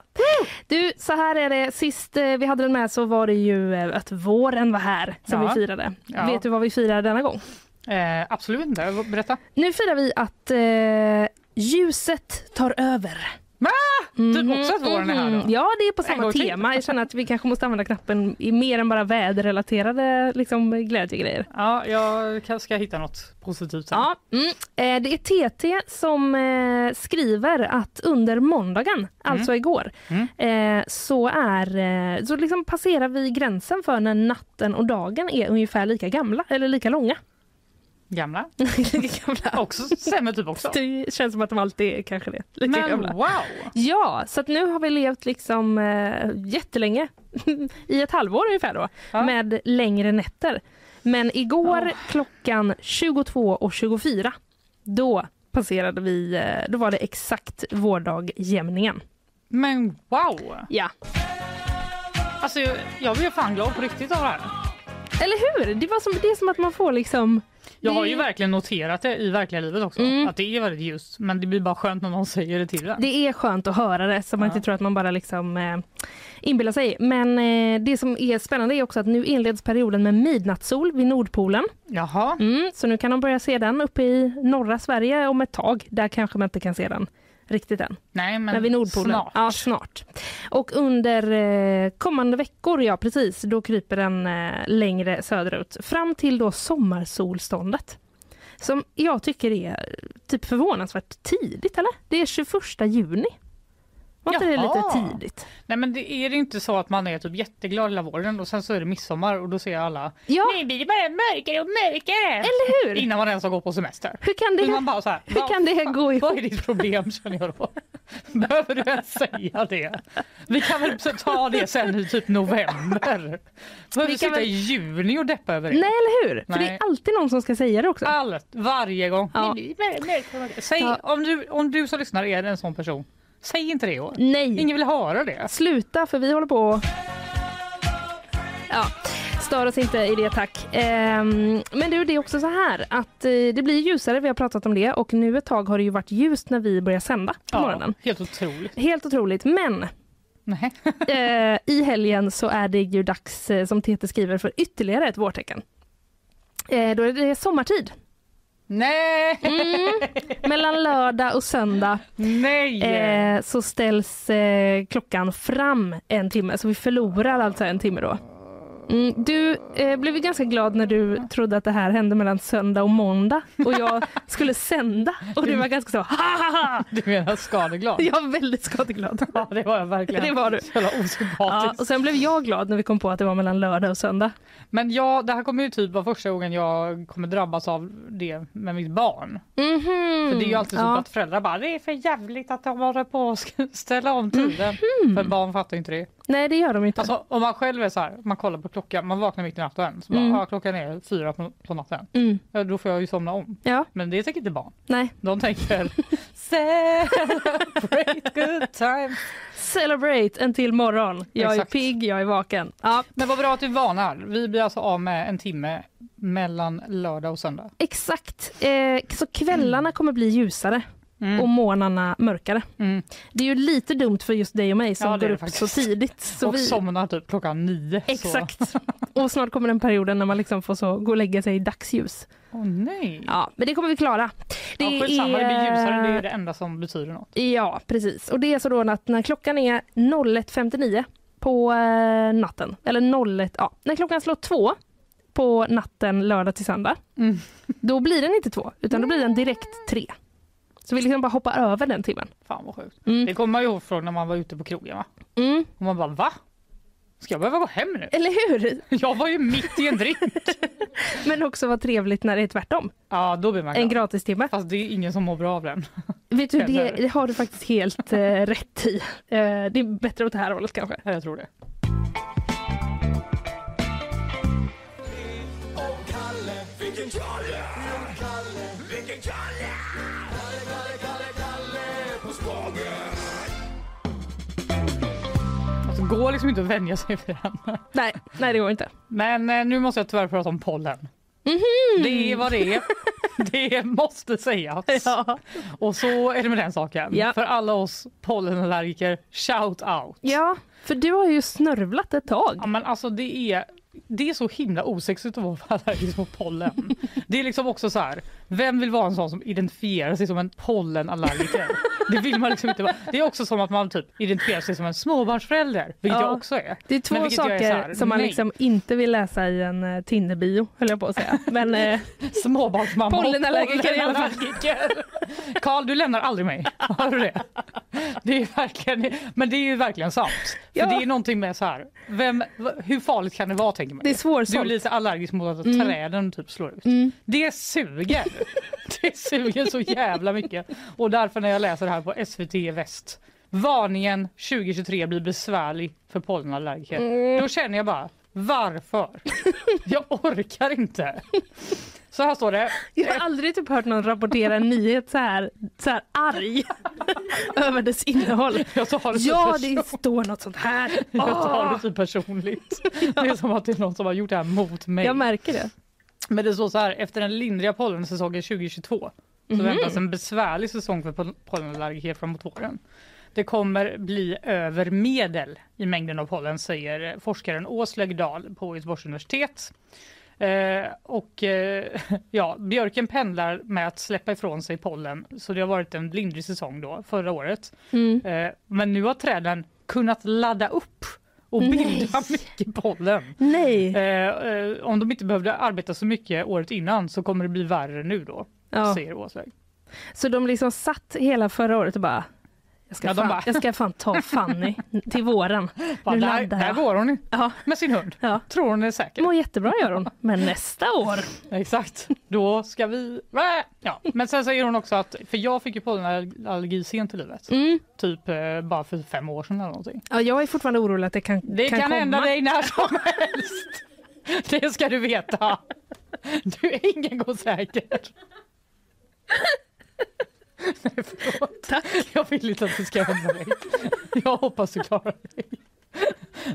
Du, så här är det. Sist eh, vi hade den med så var det ju eh, att våren var här som ja. vi firade. Ja. Vet du vad vi firar denna gång? Eh, absolut inte. Berätta. Nu firar vi att eh, ljuset tar över. Va? Mm, typ också att våren är här då? Mhm. Ja, det är på samma tema. Jag känner att vi kanske måste använda knappen i mer än bara väderrelaterade liksom, glädjegrejer. Ja, jag ska hitta något positivt sen. Ja, mm. Eh, det är TT som eh, skriver att under måndagen, mm. alltså igår, mm. Eh, så, är, så liksom passerar vi gränsen för när natten och dagen är ungefär lika gamla eller lika långa. Gamla. [laughs] gamla. också stämmer typ också. Det känns som att de alltid är kanske det. Lika Men gamla. wow! Ja, så nu har vi levt liksom äh, jättelänge. [laughs] I ett halvår ungefär då. Ja. Med längre nätter. Men igår oh. klockan 22.24 då passerade vi, eh, då var det exakt vårdagjämningen. Men wow! Ja. Alltså jag blir fan glad på riktigt av det här. Eller hur? Det, var som, det är som att man får liksom jag har ju verkligen noterat det i verkliga livet också, mm. att det är väldigt ljust. Men det blir bara skönt när någon säger det till en. Det är skönt att höra det så man ja. inte tror att man bara liksom eh, inbillar sig. Men eh, det som är spännande är också att nu inleds perioden med midnattssol vid Nordpolen. Jaha. Mm, så nu kan de börja se den uppe i norra Sverige om ett tag. Där kanske man inte kan se den riktigt än. Nej, men, men vid Nordpolen. snart. Ja, snart. Och under eh, kommande veckor, ja precis, då kryper den eh, längre söderut. Fram till då sommarsolståndet. Som jag tycker är typ förvånansvärt tidigt, eller? Det är 21 juni. Var inte det lite tidigt? Nej men det är det inte så att man är typ jätteglad hela våren och sen så är det midsommar och då ser alla Ja, Nu blir det bara mörkare och mörkare. eller hur? Innan man ens har gått på semester. Hur kan det, man bara så här, hur "Vad kan det fan- gå ihop? Vad är ditt problem känner jag då? Behöver du ens säga det? Vi kan väl ta det sen i typ november? Behöver Vi sitta väl- i juni och deppa över det? Nej, eller hur? För det Nej. är alltid någon som ska säga det också. Allt, varje gång. Ja. Säg, om, du, om du som lyssnar är en sån person, säg inte det år. Nej. Ingen vill höra det. Sluta för vi håller på Ja, stör oss inte i det tack. Ehm, men du, det är också så här att eh, det blir ljusare, vi har pratat om det och nu ett tag har det ju varit ljust när vi börjar sända på morgonen. helt otroligt. Helt otroligt, men Nej. [laughs] eh, i helgen så är det ju dags, eh, som TT skriver, för ytterligare ett vårtecken. Eh, då är det sommartid. Nej! Mm. Mellan lördag och söndag Nej! eh, så ställs eh, klockan fram en timme, så vi förlorar alltså en timme då. Mm, du eh, blev ganska glad när du trodde att det här hände mellan söndag och måndag och jag skulle sända och du var ganska så ha ha ha. Du menar skadeglad? Jag var väldigt skadeglad. Ja, det var jag verkligen. Det var du. Jävla Ja, och sen blev jag glad när vi kom på att det var mellan lördag och söndag. Men ja, det här kommer ju typ vara första gången jag kommer drabbas av det med mitt barn. Mhm. För det är ju alltid så ja. att föräldrar bara, det är för jävligt att de håller på att ställa om tiden. För barn fattar inte det. Nej det gör de inte. Alltså om man själv är så här, man kollar på klockan, man vaknar mitt i natten, så bara, Mm. ah, klockan är fyra på, på natten. Mm. Ja, då får jag ju somna om. Ja, Men det tänker inte barn. nej. De tänker [laughs] celebrate good times. Celebrate en till morgon. Jag Exakt. är pigg, jag är vaken. Ja, Men vad bra att du varnar. Vi blir alltså av med en timme mellan lördag och söndag. exakt. Eh, så kvällarna kommer bli ljusare Mm. och morgnarna mörkare. Mm. Det är ju lite dumt för just dig och mig som Ja, är går upp så faktiskt. tidigt. Så och vi... somnar typ klockan nio. Exakt. [laughs] Och snart kommer den perioden när man liksom får så gå och lägga sig i dagsljus. Åh nej. Ja, men det kommer vi klara. Det ja, skitsamma, det blir ljusare. Det är det enda som betyder något. Ja, precis. Och det är så då att när klockan är 01.59 på eh, natten, eller 01, ja, när klockan slår två på natten lördag till söndag, Mm. då blir den inte två, utan då blir den direkt tre. Så vi liksom bara hoppar över den timmen. Fan vad sjukt. Mm. Det kommer man ju ihåg från när man var ute på krogen va? Mm. Och man bara va? Ska jag behöva gå hem nu? Eller hur? [laughs] Jag var ju mitt i en drink. [laughs] Men också vad trevligt när det är tvärtom. Ja, då blir man En glad. gratistimme. Fast det är ingen som mår bra av den. [laughs] Vet du, det, det har du faktiskt helt eh, rätt i. Eh, det är bättre åt det här hållet kanske. Ja, Jag tror det. Alltså, går liksom inte att vänja sig vid den. Nej, nej det går inte. Men eh, nu måste jag tyvärr prata om pollen. Mhm. Det är vad det är. [laughs] Det måste sägas. Ja. Och så är det med den saken. Ja. För alla oss pollenallergiker, shout out. ja, för du har ju snörvlat ett tag. Ja, men alltså det är, det är så himla osexigt att vara allergisk mot pollen. Det är liksom också så här, vem vill vara en sån som identifierar sig som en pollenallergiker? Det vill man liksom inte vara. Det är också som att man typ identifierar sig som en småbarnsförälder, vilket Ja. jag också är. Det är två saker här, som man nej. liksom inte vill läsa i en uh, Tinder-bio, höll jag på att säga. Men eh, [laughs] Småbarnsmamma och Pollenallergiker i alla fall. pollenallergiker. Karl, du lämnar aldrig mig. Hör du det? Det är verkligen, men det är ju verkligen sant. För Ja. det är någonting med så här, vem, hur farligt kan det vara tänker man det är ju. Du är svårsålt. lite allergisk mot att Mm. träden typ slår ut. Mm. Det suger. [laughs] Det suger så jävla mycket. Och därför när jag läser det här på SVT Väst. Varningen 2023 blir besvärlig för pollenallergiker. Mm. Då känner jag bara, varför? [laughs] Jag orkar inte. Så här står det. Jag har aldrig typ hört någon rapportera en nyhet så här, så här arg [laughs] över dess innehåll. Jag tar det Ja, det står något sånt här. jag tar det Åh, så personligt. [laughs] Det är som att det är någon som har gjort det här mot mig. jag märker det. Men det står så här, efter den lindriga pollensäsongen 2022 så Mhm. väntas en besvärlig säsong för pol- pollenallergiker framåt våren. Det kommer bli över medel i mängden av pollen säger forskaren Åslaug Dahl på Göteborgs universitet. Eh, och eh, [laughs] ja, björken pendlar med att släppa ifrån sig pollen så det har varit en lindrig säsong då förra året. Mm. Eh, men nu har träden kunnat ladda upp och Nej. bilda [laughs] mycket pollen. Nej. Eh, eh, om de inte behövde arbeta så mycket året innan så kommer det bli värre nu då, Ja. säger Åslaug. Så de liksom satt hela förra året och bara Jag ska, Ja, fan, bara- jag ska fan ta Fanny till våren. [laughs] Bara, Nu där, laddar där går hon Ja, med sin hund. ja. Tror hon är säker. Mår jättebra gör hon. Men nästa år. Exakt. Då ska vi... Ja. Men sen säger hon också att, för jag fick ju pollenallergi sent i livet. Mm. Typ eh, bara för fem år sedan eller någonting. Ja, jag är fortfarande orolig att det kan, Det kan, komma. hända dig när som helst. Det ska du veta. Du är ingen går säker. [laughs] Nej, förlåt. Tack. Jag vill inte att det ska hända dig. Jag hoppas du klarar dig.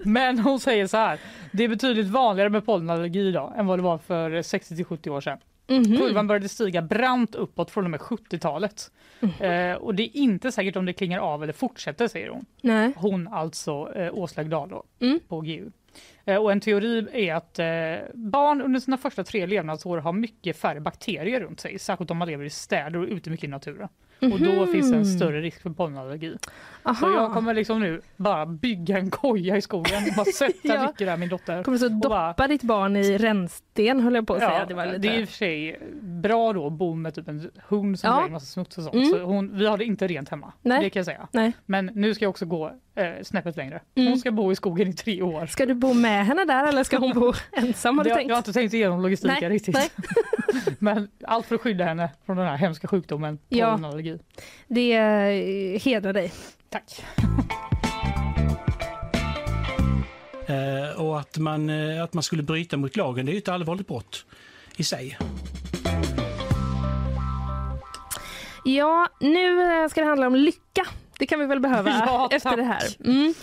Men hon säger så här. Det är betydligt vanligare med pollenallergi idag än vad det var för 60 till 70 år sedan. Mhm. Kurvan började stiga brant uppåt från och med 70-talet. Eh, och det är inte säkert om det klingar av eller fortsätter säger hon. Nej. Hon alltså eh, Åslaug Dahl då, Mm. på GU. Eh, och en teori är att eh, barn under sina första tre levnadsår har mycket färre bakterier runt sig, särskilt om man lever i städer och ute mycket i naturen. Och då Mhm. finns det en större risk för pollenallergi. Aha. Så jag kommer liksom nu bara bygga en koja i skogen och bara [laughs] sätta Ja. mycket där min dotter. Kommer så Och bara- doppa ditt barn i rännsten höll jag på att säga. Ja, Det, var lite... det är i och för sig bra då att bo med typ en hund som Ja. in massa smuts och sånt. Mm. Så hon, vi har det inte rent hemma, Nej. det kan jag säga. Nej. Men nu ska jag också gå eh, snäppet längre. Hon Mm. ska bo i skogen i tre år. Ska du bo med henne där eller ska hon bo [laughs] ensam har du jag, tänkt? jag har inte tänkt igenom logistiken Nej, riktigt. nej. [laughs] Men allt för att skydda henne från den här hemska sjukdomen Ja. pollenallergi. Det eh, hedrar dig. Tack. [laughs] Eh, och att man, eh, att man skulle bryta mot lagen, det är ju ett allvarligt brott i sig. Ja, nu eh, ska det handla om lycka. Det kan vi väl behöva [laughs] Ja, efter tack. det här. Mm.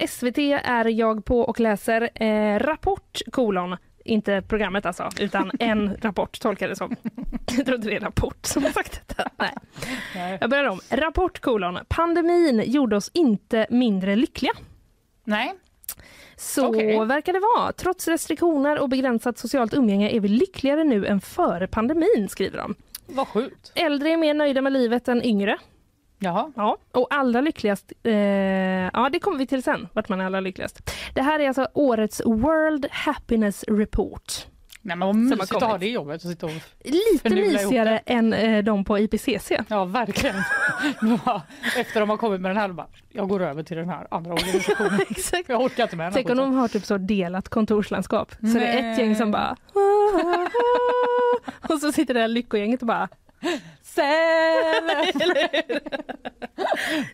Eh, SVT är jag på och läser eh, Rapport kolon. Inte programmet alltså, utan [laughs] en rapport tolkar det som. [laughs] Jag trodde det är Rapport som har sagt detta. Nej. Nej. Jag börjar om. Rapport kolon. Pandemin gjorde oss inte mindre lyckliga. Nej. Så Okej. verkar det vara. Trots restriktioner och begränsat socialt umgänge är vi lyckligare nu än före pandemin, skriver de. Vad sjukt. Äldre är mer nöjda med livet än yngre. Jaha. Ja, och allra lyckligast, eh, ja det kommer vi till sen, vart man är allra lyckligast. Det här är alltså årets World Happiness Report. Nej, men vad mysigt att ha det jobbet. Att sitta och... Lite mysigare än eh, de på IPCC. Ja, verkligen. [laughs] Efter de har kommit med den här, bara, jag går över till den här andra organisationen. [laughs] Exakt. Jag orkar inte med den Tänk om de har typ så delat kontorslandskap. Så det är ett Nej. gäng som bara... [laughs] och så sitter det här lyckogänget och bara... [laughs] Det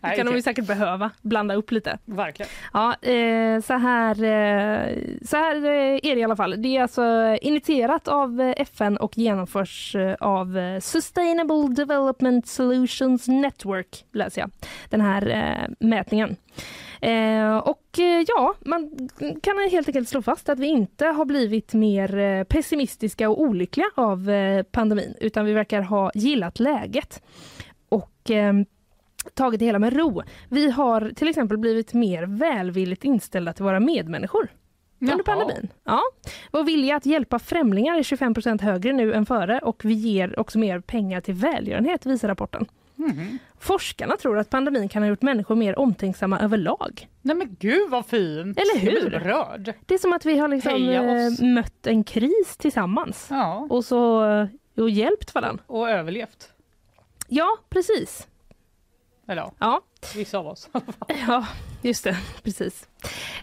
Nej, kan de ju säkert behöva, blanda upp lite. Verkligen. Ja, eh, så här, eh, så här eh, är det i alla fall. Det är alltså initierat av FN och genomförs av Sustainable Development Solutions Network, läser jag, den här eh, mätningen. Eh, och eh, ja, man kan helt enkelt slå fast att vi inte har blivit mer eh, pessimistiska och olyckliga av eh, pandemin, utan vi verkar ha gillat läget. Och eh, tagit det hela med ro. Vi har till exempel blivit mer välvilligt inställda till våra medmänniskor under pandemin. Ja. Vår vilja att hjälpa främlingar är 25% högre nu än före och vi ger också mer pengar till välgörenhet, visar rapporten. Mhm. Forskarna tror att pandemin kan ha gjort människor mer omtänksamma överlag. Nej men gud vad fin! Eller Jag hur? så berörd. Det är som att vi har liksom eh, mött en kris tillsammans Ja, och så eh, och hjälpt varandra. och överlevt. Ja, precis. Eller ja, Ja, vissa av oss. [laughs] Ja, just det. Precis.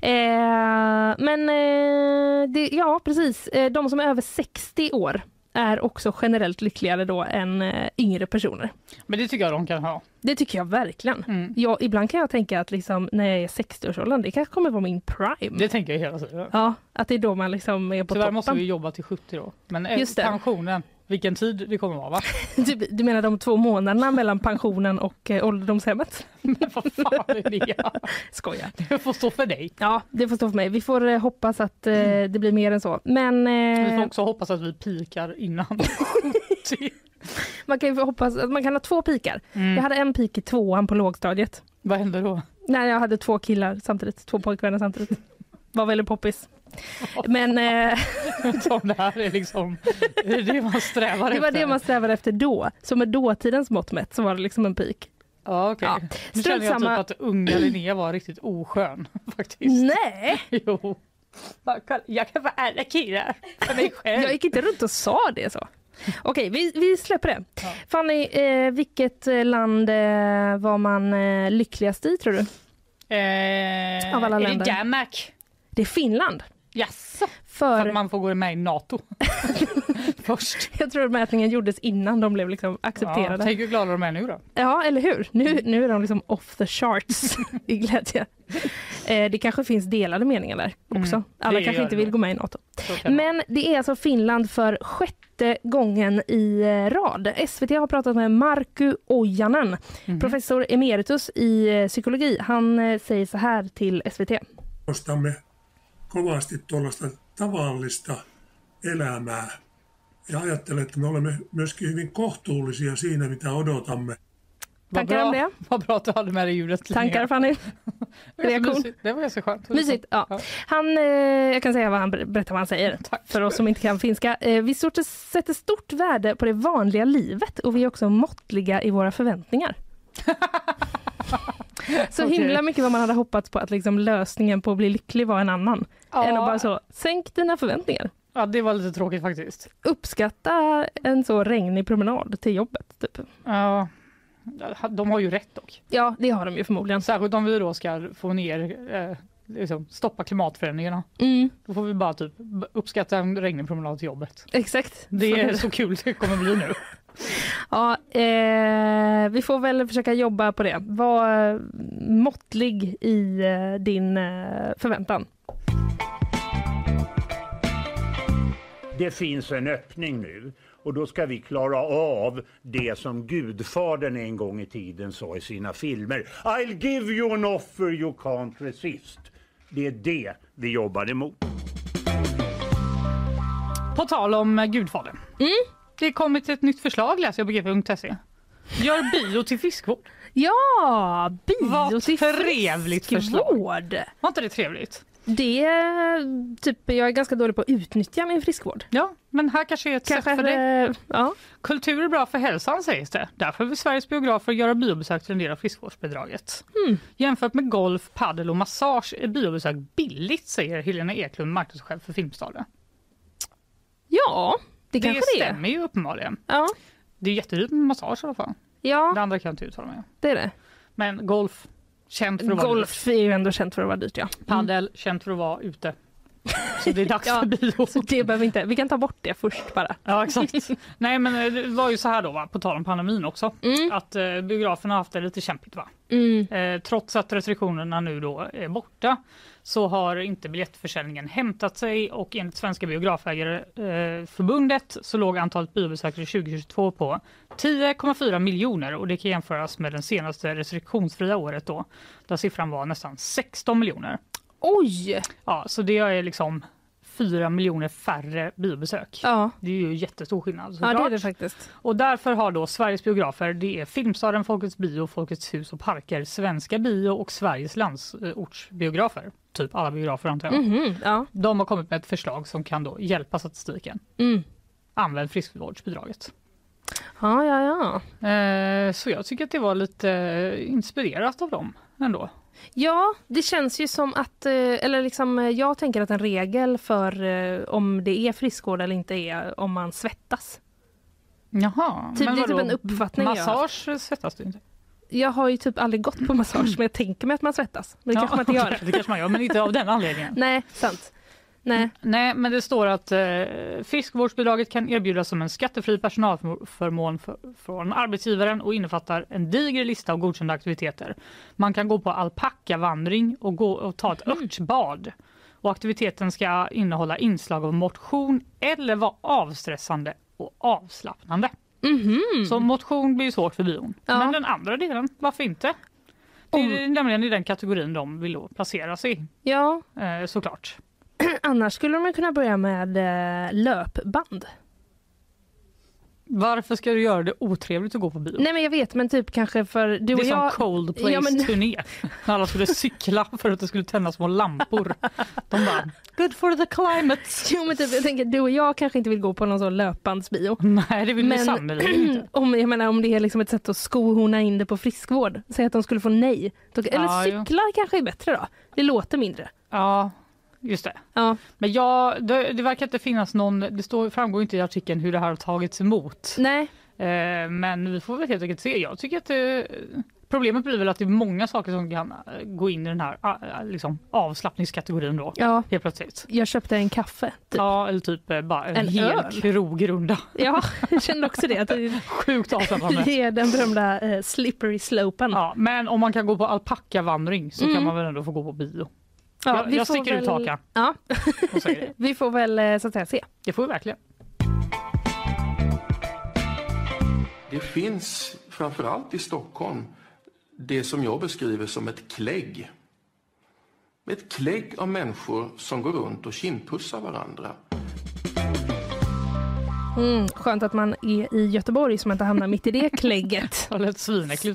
Eh, men eh, det, ja, precis. Eh, de som är över 60 år är också generellt lyckligare då än eh, yngre personer. Men det tycker jag de kan ha. Det tycker jag verkligen. Mm. Ja, ibland kan jag tänka att liksom, när jag är 60-årsåldern, det kanske kommer vara min prime. Det tänker jag hela tiden. Ja, att det är då man liksom är på Tyvärr toppen. måste vi jobba till 70 då. Men eh, Just pensionen, vilken tid det kommer vara va? du, [laughs] du menar de två månaderna mellan pensionen och eh, ålderdomshemmet? [laughs] Men vad fan är det? [laughs] Skojar. Det får stå för dig. Ja, det får stå för mig. Vi får eh, hoppas att eh, det blir mer än så. Men Vi får eh, också hoppas att vi pikar innan 70. man kan ju hoppas att man kan ha två pikar. Mm. Jag hade en pik i tvåan på lågstadiet. Vad händer då? När jag hade två killar samtidigt, två pojkvänner samtidigt. Var väldigt poppis. Men eh, [laughs] det här är liksom det, är det man strävar det var efter. det man strävade efter då. Så med dåtidens mått mätt så var det liksom en pik. Ja, okej. Ja. Nu känner jag typ att unga Linnea var riktigt oskön [laughs] faktiskt. Nej, [laughs] Jo. Jag kan vara alla killar för mig själv. jag gick inte runt och sa det så. Okej, vi, vi släpper det. Ja. Fanny, eh, vilket eh, land eh, var man eh, lyckligast i tror du? Eh, Av alla är länder. det Danmark? Det är Finland. Jaså? För För att man får gå med i NATO [laughs] först. jag tror att mätningen gjordes innan de blev liksom Ja, accepterade. tänk hur glada de är nu då. Ja, eller hur? Nu, nu är de liksom off the charts [laughs] i glädje. Eh, det kanske finns delade meningar där också. Mm, Alla det kanske inte det vill nog. gå med i Nato. Det. Men det är alltså Finland för sjätte gången i eh, rad. SVT har pratat med Markku Ojanen, Mhm. professor emeritus i eh, psykologi. Han eh, säger så här till SVT. arvostamme kovasti tuollaista tavallista elämää. Ja ajattelen, että me olemme myöskin hyvin kohtuullisia siinä, mitä odotamme. Tankar om det? vad bra att du hade med dig lite Tankar. Fanny? [laughs] Det var ganska reaktion? mysigt. Det var ganska skönt. Mysigt. Ja. Han, eh, jag kan säga vad han ber- berättar vad han säger Tack. för oss som inte kan finska. Eh, vi stort, sätter stort värde på det vanliga livet och vi är också måttliga i våra förväntningar. [laughs] Så Okej. himla mycket vad man hade hoppats på att liksom lösningen på att bli lycklig var en annan. Ja. Än att bara så, sänk dina förväntningar. Ja, det var lite tråkigt faktiskt. Uppskatta en så regnig promenad till jobbet. Typ. Ja, de har ju rätt dock. Ja, det har de ju förmodligen. Särskilt om vi då ska få ner, eh, liksom, stoppa klimatförändringarna. Mm, Då får vi bara typ uppskatta en regnig promenad till jobbet. exakt. Det är så kul det kommer bli nu. [laughs] Ja, eh, vi får väl försöka jobba på det. Var måttlig i eh, din eh, förväntan. Det finns en öppning nu och då ska vi klara av det som Gudfadern en gång i tiden sa i sina filmer. I'll give you an offer you can't resist. Det är det vi jobbar emot. På tal om eh, Gudfadern. Mm. Det har kommit ett nytt förslag läser jag på gp.se. Gör bio till friskvård. Ja, bio Vad till trevligt förslag. friskvård. Var inte det trevligt? Det typ, jag är ganska dålig på att utnyttja min friskvård. Ja, men här kanske är ett sätt Kanske, för dig. eh, ja. Kultur är bra för hälsan sägs det. Därför vill Sveriges biografer göra biobesök till en del av friskvårdsbidraget. Mm. Jämfört med golf, padel och massage är biobesök billigt säger Helena Eklund, marknadschef för Filmstaden. ja, det Det, kanske det är. stämmer ju uppenbarligen. Ja, Det är jättedyrt med massage i alla fall. ja, Det andra kan jag inte uttala mig om. det är det. Men golf, känt för att vara. Golf är ju ändå känt för att vara dyrt. Ja. Padel, känt för att vara ute. Så det är dags [laughs] Ja. för bio. Så det behöver vi inte. Vi kan ta bort det först bara. Ja exakt. Nej men eh, det var ju så här då va, på tal om pandemin också. Mm. Att eh, biograferna har haft det lite kämpigt va. Mm. Eh, trots att restriktionerna nu då är borta så har inte biljettförsäljningen hämtat sig och enligt Svenska biografägareförbundet så låg antalet biobesökare 2022 på 10,4 miljoner och det kan jämföras med den senaste restriktionsfria året då där siffran var nästan 16 miljoner. Oj! Ja, så det är liksom 4 miljoner färre biobesök. Ja, Det är ju jättestor skillnad ja det är det faktiskt. Och därför har då Sveriges biografer, det är Filmstaden, Folkets bio, Folkets hus och parker, Svenska bio och Sveriges landsortsbiografer. Typ alla biografer antar jag. Mhm, ja. De har kommit med ett förslag som kan då hjälpa statistiken. Mm. Använd friskvårdsbidraget. ja, ja, ja. Eh, så jag tycker att det var lite inspirerat av dem ändå. Ja, det känns ju som att, eh, eller liksom eh, jag tänker att en regel för eh, om det är friskvård eller inte är om man svettas. Jaha, Typ, men typ vadå? en uppfattning jag. Massage svettas du inte? Jag har ju typ aldrig gått på massage men jag tänker mig att man svettas. Men det kanske man inte gör. [laughs] det kanske man gör, men inte av den anledningen. Nej, sant. Nej. Nej, men det står att eh, friskvårdsbidraget kan erbjudas som en skattefri personalförmån för, från arbetsgivaren och innefattar en diger lista av godkända aktiviteter. Man kan gå på alpackavandring och, gå och ta ett örtbad. Och aktiviteten ska innehålla inslag av motion eller vara avstressande och avslappnande. Mhm. Så motion blir svårt för bion. Ja. Men den andra delen, varför inte? Det är nämligen i den kategorin de vill då placera sig Ja, eh, såklart. [clears throat] annars skulle de kunna börja med eh, löpband. Varför ska du göra det otrevligt att gå på bio? Nej men jag vet men typ kanske för du det och är jag. som Coldplays Ja, men- turné. När alla skulle cykla för att det skulle tändas små lampor. De bara, good for the climate. Jo men typ jag tänker du och jag kanske inte vill gå på någon sån löpbandsbio. Nej, det vill vi Men- sannerligen inte. [clears throat] Om, jag menar, om det är liksom ett sätt att skohorna in det på friskvård. Säg att de skulle få nej. Eller Ja, jo. cyklar kanske är bättre då. Det låter mindre. Ja, Just det. Ja. Men ja, det, det verkar inte finnas någon, det står, framgår inte i artikeln hur det här har tagits emot. Nej, Eh, men vi får väl helt enkelt se. Jag tycker att det, problemet blir väl att det är många saker som kan eh, gå in i den här ah, ah, liksom, avslappningskategorin då. ja, Helt plötsligt. jag köpte en kaffe. Typ. Ja, eller typ eh, bara en, En hel öl. krogrunda. Ja, jag kände också det. Att det [laughs] Sjukt avslappnande. [laughs] det är den berömda eh, slippery slopen. Ja, men om man kan gå på alpackavandring så Mm. kan man väl ändå få gå på bio. Ja, jag vi jag sticker ut väl- hakan Ja, [laughs] vi får väl eh, så att säga se. Det får vi verkligen. Det finns, framförallt i Stockholm, det som jag beskriver som ett klägg. Ett klägg av människor som går runt och kindpussar varandra. Mm, skönt att man är i Göteborg som inte hamnar mitt i det klägget. [laughs]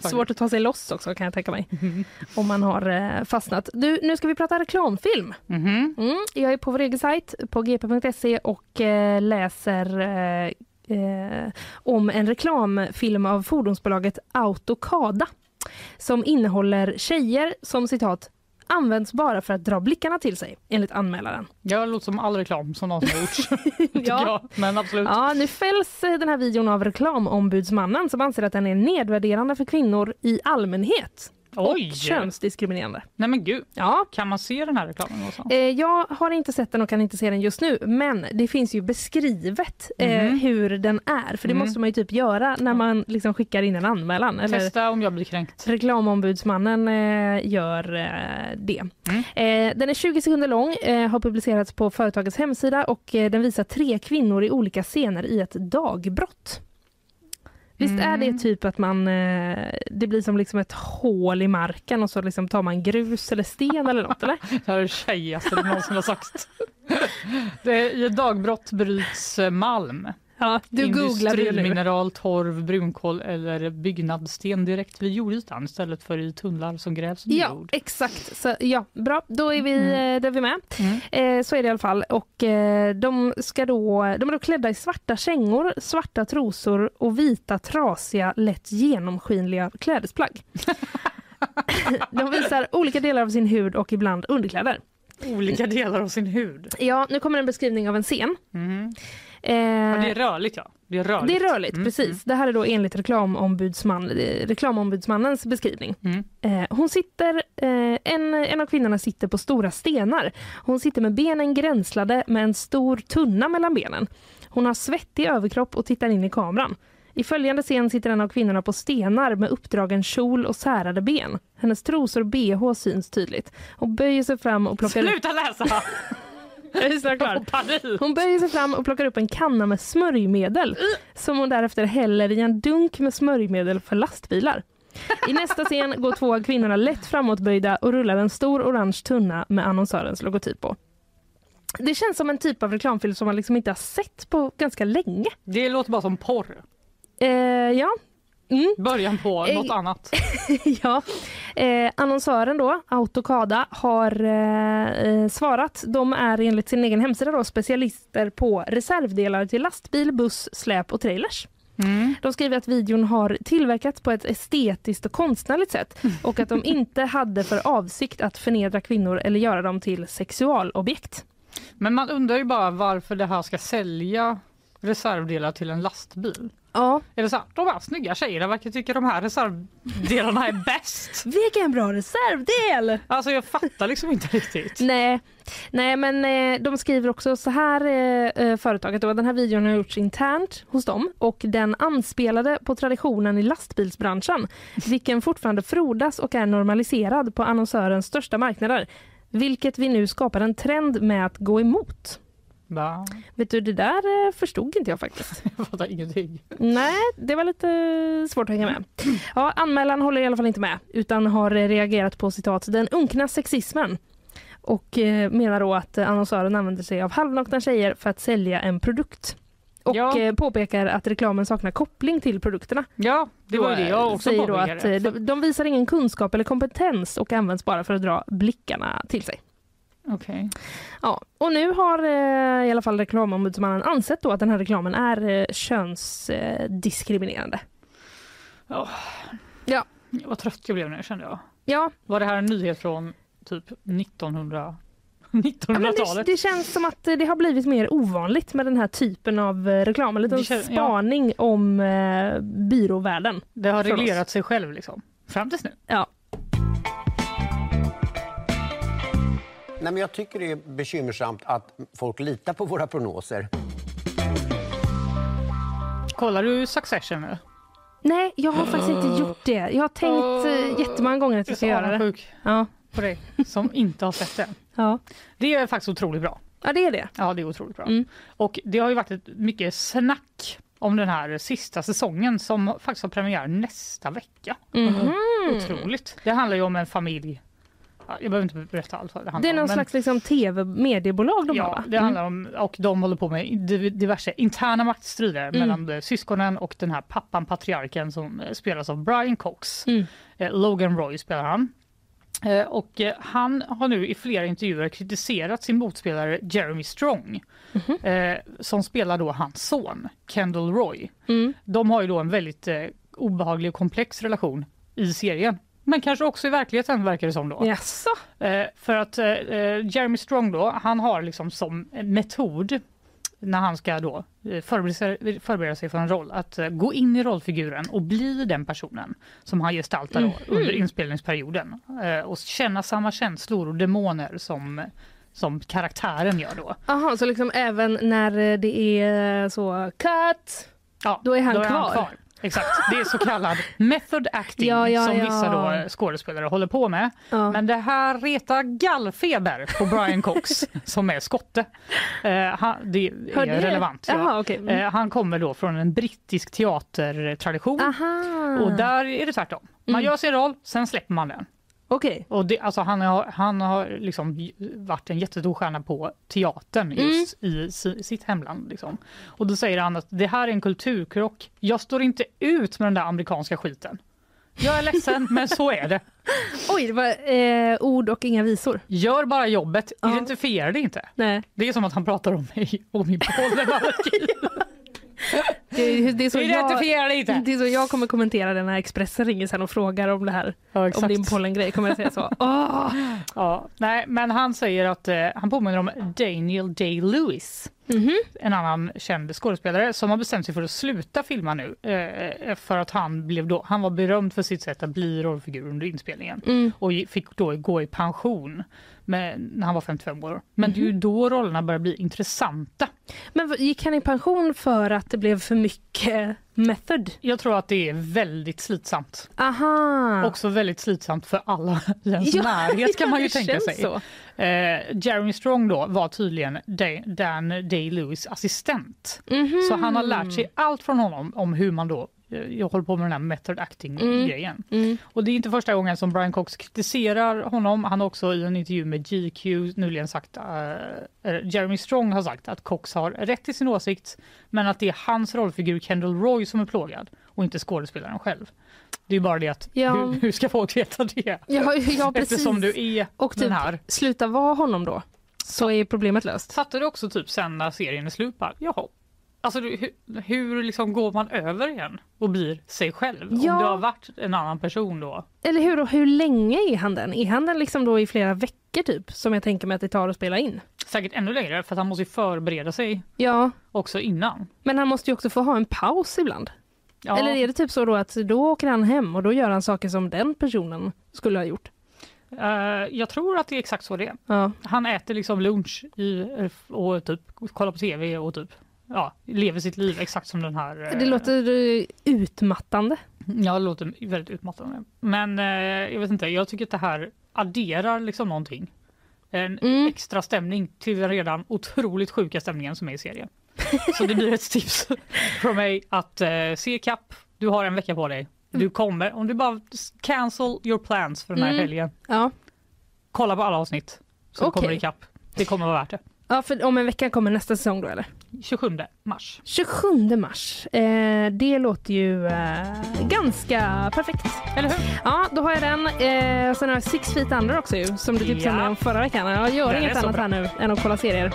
Svårt att ta sig loss också kan jag tänka mig. [laughs] Om man har eh, fastnat. Du, nu ska vi prata reklamfilm. Mhm. Mm, jag är på vår egen sajt på gp.se och eh, läser eh, eh, om en reklamfilm av fordonsbolaget Autokada som innehåller tjejer som citat används bara för att dra blickarna till sig enligt anmälaren. Ja, det låter som all reklam som någonsin har gjorts. [laughs] Ja. Men absolut. Ja, nu fälls eh, den här videon av reklamombudsmannen som anser att den är nedvärderande för kvinnor i allmänhet Oj! och könsdiskriminerande. Nej men gud. Ja, Kan man se den här reklamen också? Eh, jag har inte sett den och kan inte se den just nu, men det finns ju beskrivet eh, Mhm. hur den är. För det Mm. måste man ju typ göra när man liksom skickar in en anmälan. Eller Testa om jag blir kränkt. reklamombudsmannen eh, gör eh, det. Mm. Eh, den är 20 sekunder lång, eh, har publicerats på företagets hemsida och den visar tre kvinnor i olika scener i ett dagbrott. Visst är Mm. det typ att man, eh, det blir som liksom ett hål i marken och så liksom tar man grus eller sten eller något eller? [laughs] Det här är det tjejigaste du någonsin har sagt. [laughs] Det, I dagbrott bryts eh, malm. Ja, du nu. Industrimineral, torv, brunkol eller byggnadssten direkt vid jordytan istället för i tunnlar som grävs under Ja, jord. exakt. Så, ja, bra, då är vi, Mm. eh, då är vi med. Mm. Eh, så är det i alla fall. Och, eh, de, ska då, de är då klädda i svarta kängor, svarta trosor och vita trasiga, lätt genomskinliga klädesplagg. [laughs] de visar olika delar av sin hud och ibland underkläder. Olika delar av sin hud. Ja, nu kommer en beskrivning av en scen. Mm. Eh, Ja, det är rörligt ja. Det är rörligt. det är rörligt, Mm, precis. Det här är då enligt reklamombudsman, eh, reklamombudsmannens beskrivning. Mm. Eh, hon sitter, eh, en, en av kvinnorna sitter på stora stenar. Hon sitter med benen gränslade med en stor tunna mellan benen. Hon har svettig överkropp och tittar in i kameran. I följande scen sitter en av kvinnorna på stenar med uppdragen kjol och särade ben. Hennes trosor och bh syns tydligt. Hon böjer sig fram och plockar. Sluta läsa! [laughs] [laughs] Jag är snart klar. Jag får panik. Hon böjer sig fram och plockar upp en kanna med smörjmedel som hon därefter häller i en dunk med smörjmedel för lastbilar. I nästa scen går två av kvinnorna lätt framåtböjda och rullar en stor orange tunna med annonsörens logotyp på. Det känns som en typ av reklamfilm som man liksom inte har sett på ganska länge. Det låter bara som porr. Eh, ja. Mm. Början på Eh, något annat. [laughs] ja. Eh, annonsören då, Autokada, har eh, eh, svarat. De är enligt sin egen hemsida då, specialister på reservdelar till lastbil, buss, släp och trailers. Mm. De skriver att videon har tillverkats på ett estetiskt och konstnärligt sätt [laughs] och att de inte hade för avsikt att förnedra kvinnor eller göra dem till sexualobjekt. Men man undrar ju bara varför det här ska sälja reservdelar till en lastbil. Ja, Är det så här, de här snygga tjejerna verkar tycka de här reservdelarna är bäst. [laughs] vilken bra reservdel! Alltså jag fattar liksom inte riktigt. Nej, nej men eh, de skriver också så här, eh, eh, företaget då, den här videon har gjorts internt hos dem och den anspelade på traditionen i lastbilsbranschen, vilken fortfarande frodas och är normaliserad på annonsörens största marknader, vilket vi nu skapar en trend med att gå emot. Va? Vet du, det där eh, förstod inte jag faktiskt. [laughs] Jag fattar ingenting. Nej, det var lite svårt att hänga med. Ja, anmälan håller i alla fall inte med utan har reagerat på citat den unkna sexismen och eh, menar då att annonsören använder sig av halvnakna tjejer för att sälja en produkt. Och Ja. eh, påpekar att reklamen saknar koppling till produkterna. Ja, det var det jag också säger då att de, de visar ingen kunskap eller kompetens och används bara för att dra blickarna till sig. Okej. Ja, och nu har eh, i alla fall reklamombudsmannen ansett då att den här reklamen är eh, könsdiskriminerande. Ja. Ja. Vad trött jag blev nu kände jag. Ja, Var det här en nyhet från typ 1900? men det, 1900-talet. det känns som att det har blivit mer ovanligt med den här typen av eh, reklam. En liten Det känns- ja. spaning om eh, byråvärlden. Det har för oss. reglerat sig själv liksom. Fram tills nu. Ja. Nej, men jag tycker det är bekymmersamt att folk litar på våra prognoser. Kollar du Succession nu? Nej, jag har faktiskt inte [gasps] gjort det. Jag har tänkt uh, jättemånga gånger att jag ska göra det. Ja. på dig som inte har sett den. Ja. Det är faktiskt otroligt bra. ja, det är det. Ja, det är otroligt bra. Mm. Och det har ju varit mycket snack om den här sista säsongen som faktiskt har premiär nästa vecka. Mhm. Otroligt. Det handlar ju om en familj. Ja, Jag behöver inte berätta allt vad det handlar Det är om. någon men- slags liksom, tv-mediebolag de har Ja, va? det handlar om, och de håller på med di- diverse interna maktstrider Mm. mellan eh, syskonen och den här pappan, patriarken som eh, spelas av Brian Cox. Mm. Eh, Logan Roy spelar han. Och han har nu i flera intervjuer kritiserat sin motspelare Jeremy Strong Mhm. eh, som spelar då hans son Kendall Roy. Mm. De har ju då en väldigt eh, obehaglig och komplex relation i serien. Men kanske också i verkligheten verkar det som då. Jaså? Eh, för att eh, Jeremy Strong då, han har liksom som metod när han ska då eh, förbereda sig, förbereda sig för en roll, att eh, gå in i rollfiguren och bli den personen som han gestaltar då Mhm. under inspelningsperioden. Eh, och känna samma känslor och demoner som, som karaktären gör då. Jaha, så liksom även när det är så cut, Ja, då är han kvar? Exakt, det är så kallad method acting Ja, ja, som ja. vissa då skådespelare håller på med. Men det här retar gallfeber på Brian Cox [laughs] som är skotte. Eh, han, det är Hör det? relevant. Ja. Jaha, okej. Mm. Eh, han kommer då från en brittisk teatertradition Aha. och där är det tvärtom. Man Mm. gör sin roll, sen släpper man den. Okej. Och det, alltså han har, han har liksom varit en jättestor stjärna på teatern Mm. just i si, sitt hemland. Liksom. Och då säger han att det här är en kulturkrock. Jag står inte ut med den där amerikanska skiten. Jag är ledsen, [laughs] men så är det. Oj, det var eh, ord och inga visor. Gör bara jobbet, Ja. identifiera det inte. Nej. Det är som att han pratar om mig och min [laughs] pollenallergi. Det, är- det, är så jag, Identifiera det är så jag kommer kommentera det när Expressen ringer sen och frågar om det här. Ja, Om din pollengrej kommer jag säga så. [laughs] Åh! Ja, nej, men han säger att eh, han påminner om Daniel Day-Lewis. Mhm. En annan känd skådespelare som har bestämt sig för att sluta filma nu. Eh, för att han, blev då, han var berömd för sitt sätt att bli rollfigur under inspelningen. Mm. Och fick då gå i pension med, när han var 55 år. Men det är ju Mhm. då rollerna börjar bli intressanta. Men gick han i pension för att det blev för mycket method? Jag tror att det är väldigt slitsamt. Aha! Också väldigt slitsamt för alla i ens Ja, närhet kan man ju tänka sig. så. Eh, Jeremy Strong då var tydligen Da- Dan Day-Lewis assistent. Mhm. Så han har lärt sig allt från honom om hur man då jag håller på med den här method acting-grejen. Mm. Och det är inte första gången som Brian Cox kritiserar honom. Han har också i en intervju med GQ nyligen sagt, eh, eh, Jeremy Strong har sagt att Cox har rätt i sin åsikt men att det är hans rollfigur Kendall Roy som är plågad och inte skådespelaren själv. Det är bara det att Ja. hur, hur ska folk veta det? Ja, ja, precis. Eftersom du är Och typ den här. sluta vara honom då. Så är problemet löst. Fattar du också typ sen när serien är slut bara, jaha. Alltså hur, hur liksom går man över igen och blir sig själv? Ja. Om du har varit en annan person då? Eller hur? Och hur länge är han den? Är han den liksom då i flera veckor typ? Som jag tänker mig att det tar att spela in. Säkert ännu längre för han måste ju förbereda sig Ja, också innan. men han måste ju också få ha en paus ibland. Ja. Eller är det typ så då att då åker han hem och då gör han saker som den personen skulle ha gjort? Eh, jag tror att det är exakt så det är. Ja. Han äter liksom lunch i, och typ kollar på tv och typ ja, lever sitt liv exakt som den här. eh, Det låter eh, utmattande. Ja, det låter väldigt utmattande. Men eh, jag vet inte, jag tycker att det här adderar liksom någonting. En Mm. extra stämning till den redan otroligt sjuka stämningen som är i serien. [laughs] Så det blir ett tips från mig att eh, se kapp. Du har en vecka på dig. Du kommer, om du bara cancel your plans för den här Mm. helgen. Ja. Kolla på alla avsnitt så Okej. kommer det ikapp. Det kommer vara värt det. ja, för om en vecka kommer nästa säsong då eller? 27 mars. 27 mars. Eh, det låter ju eh, ganska perfekt. Eller hur? Ja, då har jag den. Eh, sen har jag Six Feet Under också ju, som du tipsade Ja. mig om förra veckan. Jag gör Den är inget annat bra. här nu än att kolla serier.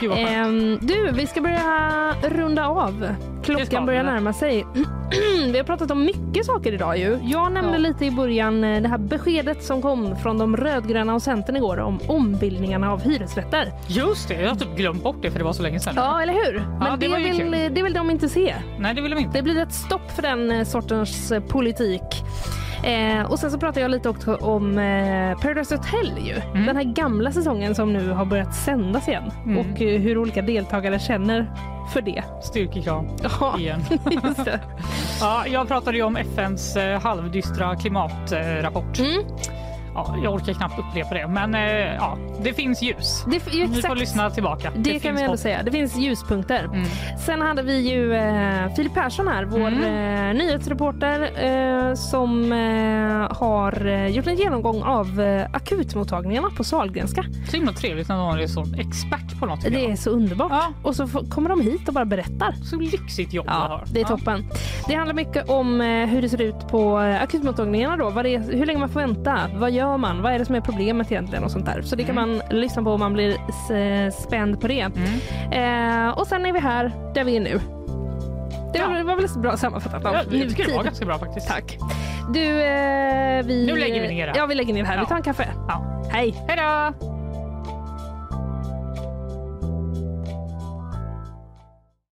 Gud. Ehm, du, vi ska börja runda av. klockan börjar närma sig. [clears throat] vi har pratat om mycket saker idag ju. Jag nämnde Ja. lite i början eh, det här beskedet som kom från de rödgröna och Centern igår om ombildningarna av hyresrätter. Just det, jag har typ glömt bort det för det var så länge sedan. Ja, eller hur? Men det det, ju vill, kul. det vill de inte se. Nej, det vill de inte. Det blir ett stopp för den eh, sortens eh, politik. Eh, och sen så pratar jag lite också om eh, Paradise Hotel ju. Mm. Den här gamla säsongen som nu har börjat sändas igen. Mm. Och eh, hur olika deltagare känner för det. Styrkekram Ja, igen. [laughs] det. [laughs] Ja, jag pratade ju om FNs eh, halvdystra klimatrapport. Mm. Ja, jag orkar knappt upprepa det, men eh, ja, det finns ljus. Det, f- ju Ni får exakt. lyssna tillbaka. Det, kan finns vi ändå hopp. säga. Det finns ljuspunkter. Mm. Sen hade vi ju eh, Filip Persson här, vår Mm. eh, nyhetsreporter eh, som eh, har eh, gjort en genomgång av eh, akutmottagningarna på Sahlgrenska. Så himla trevligt när någon är så expert på något. Det är så underbart. Ja. Och så får- kommer de hit och bara berättar. Så lyxigt jobb Ja, har. det är toppen. Det handlar mycket om hur det ser ut på akutmottagningarna då. Det är, hur länge man får vänta. Vad gör man? Vad är det som är problemet egentligen och sånt där. Så det kan Mm. man lyssna på om man blir s- spänd på det. Eh, och sen är vi här där vi är nu. Det var, Ja. var väl bra sammanfattat av Ja, jag tycker det var ganska bra faktiskt. Tack. Du, eh, vi... Nu lägger vi ner det här. Ja, vi lägger ner det här. Vi Ja. tar en kaffe. Ja. Hej. Hej då!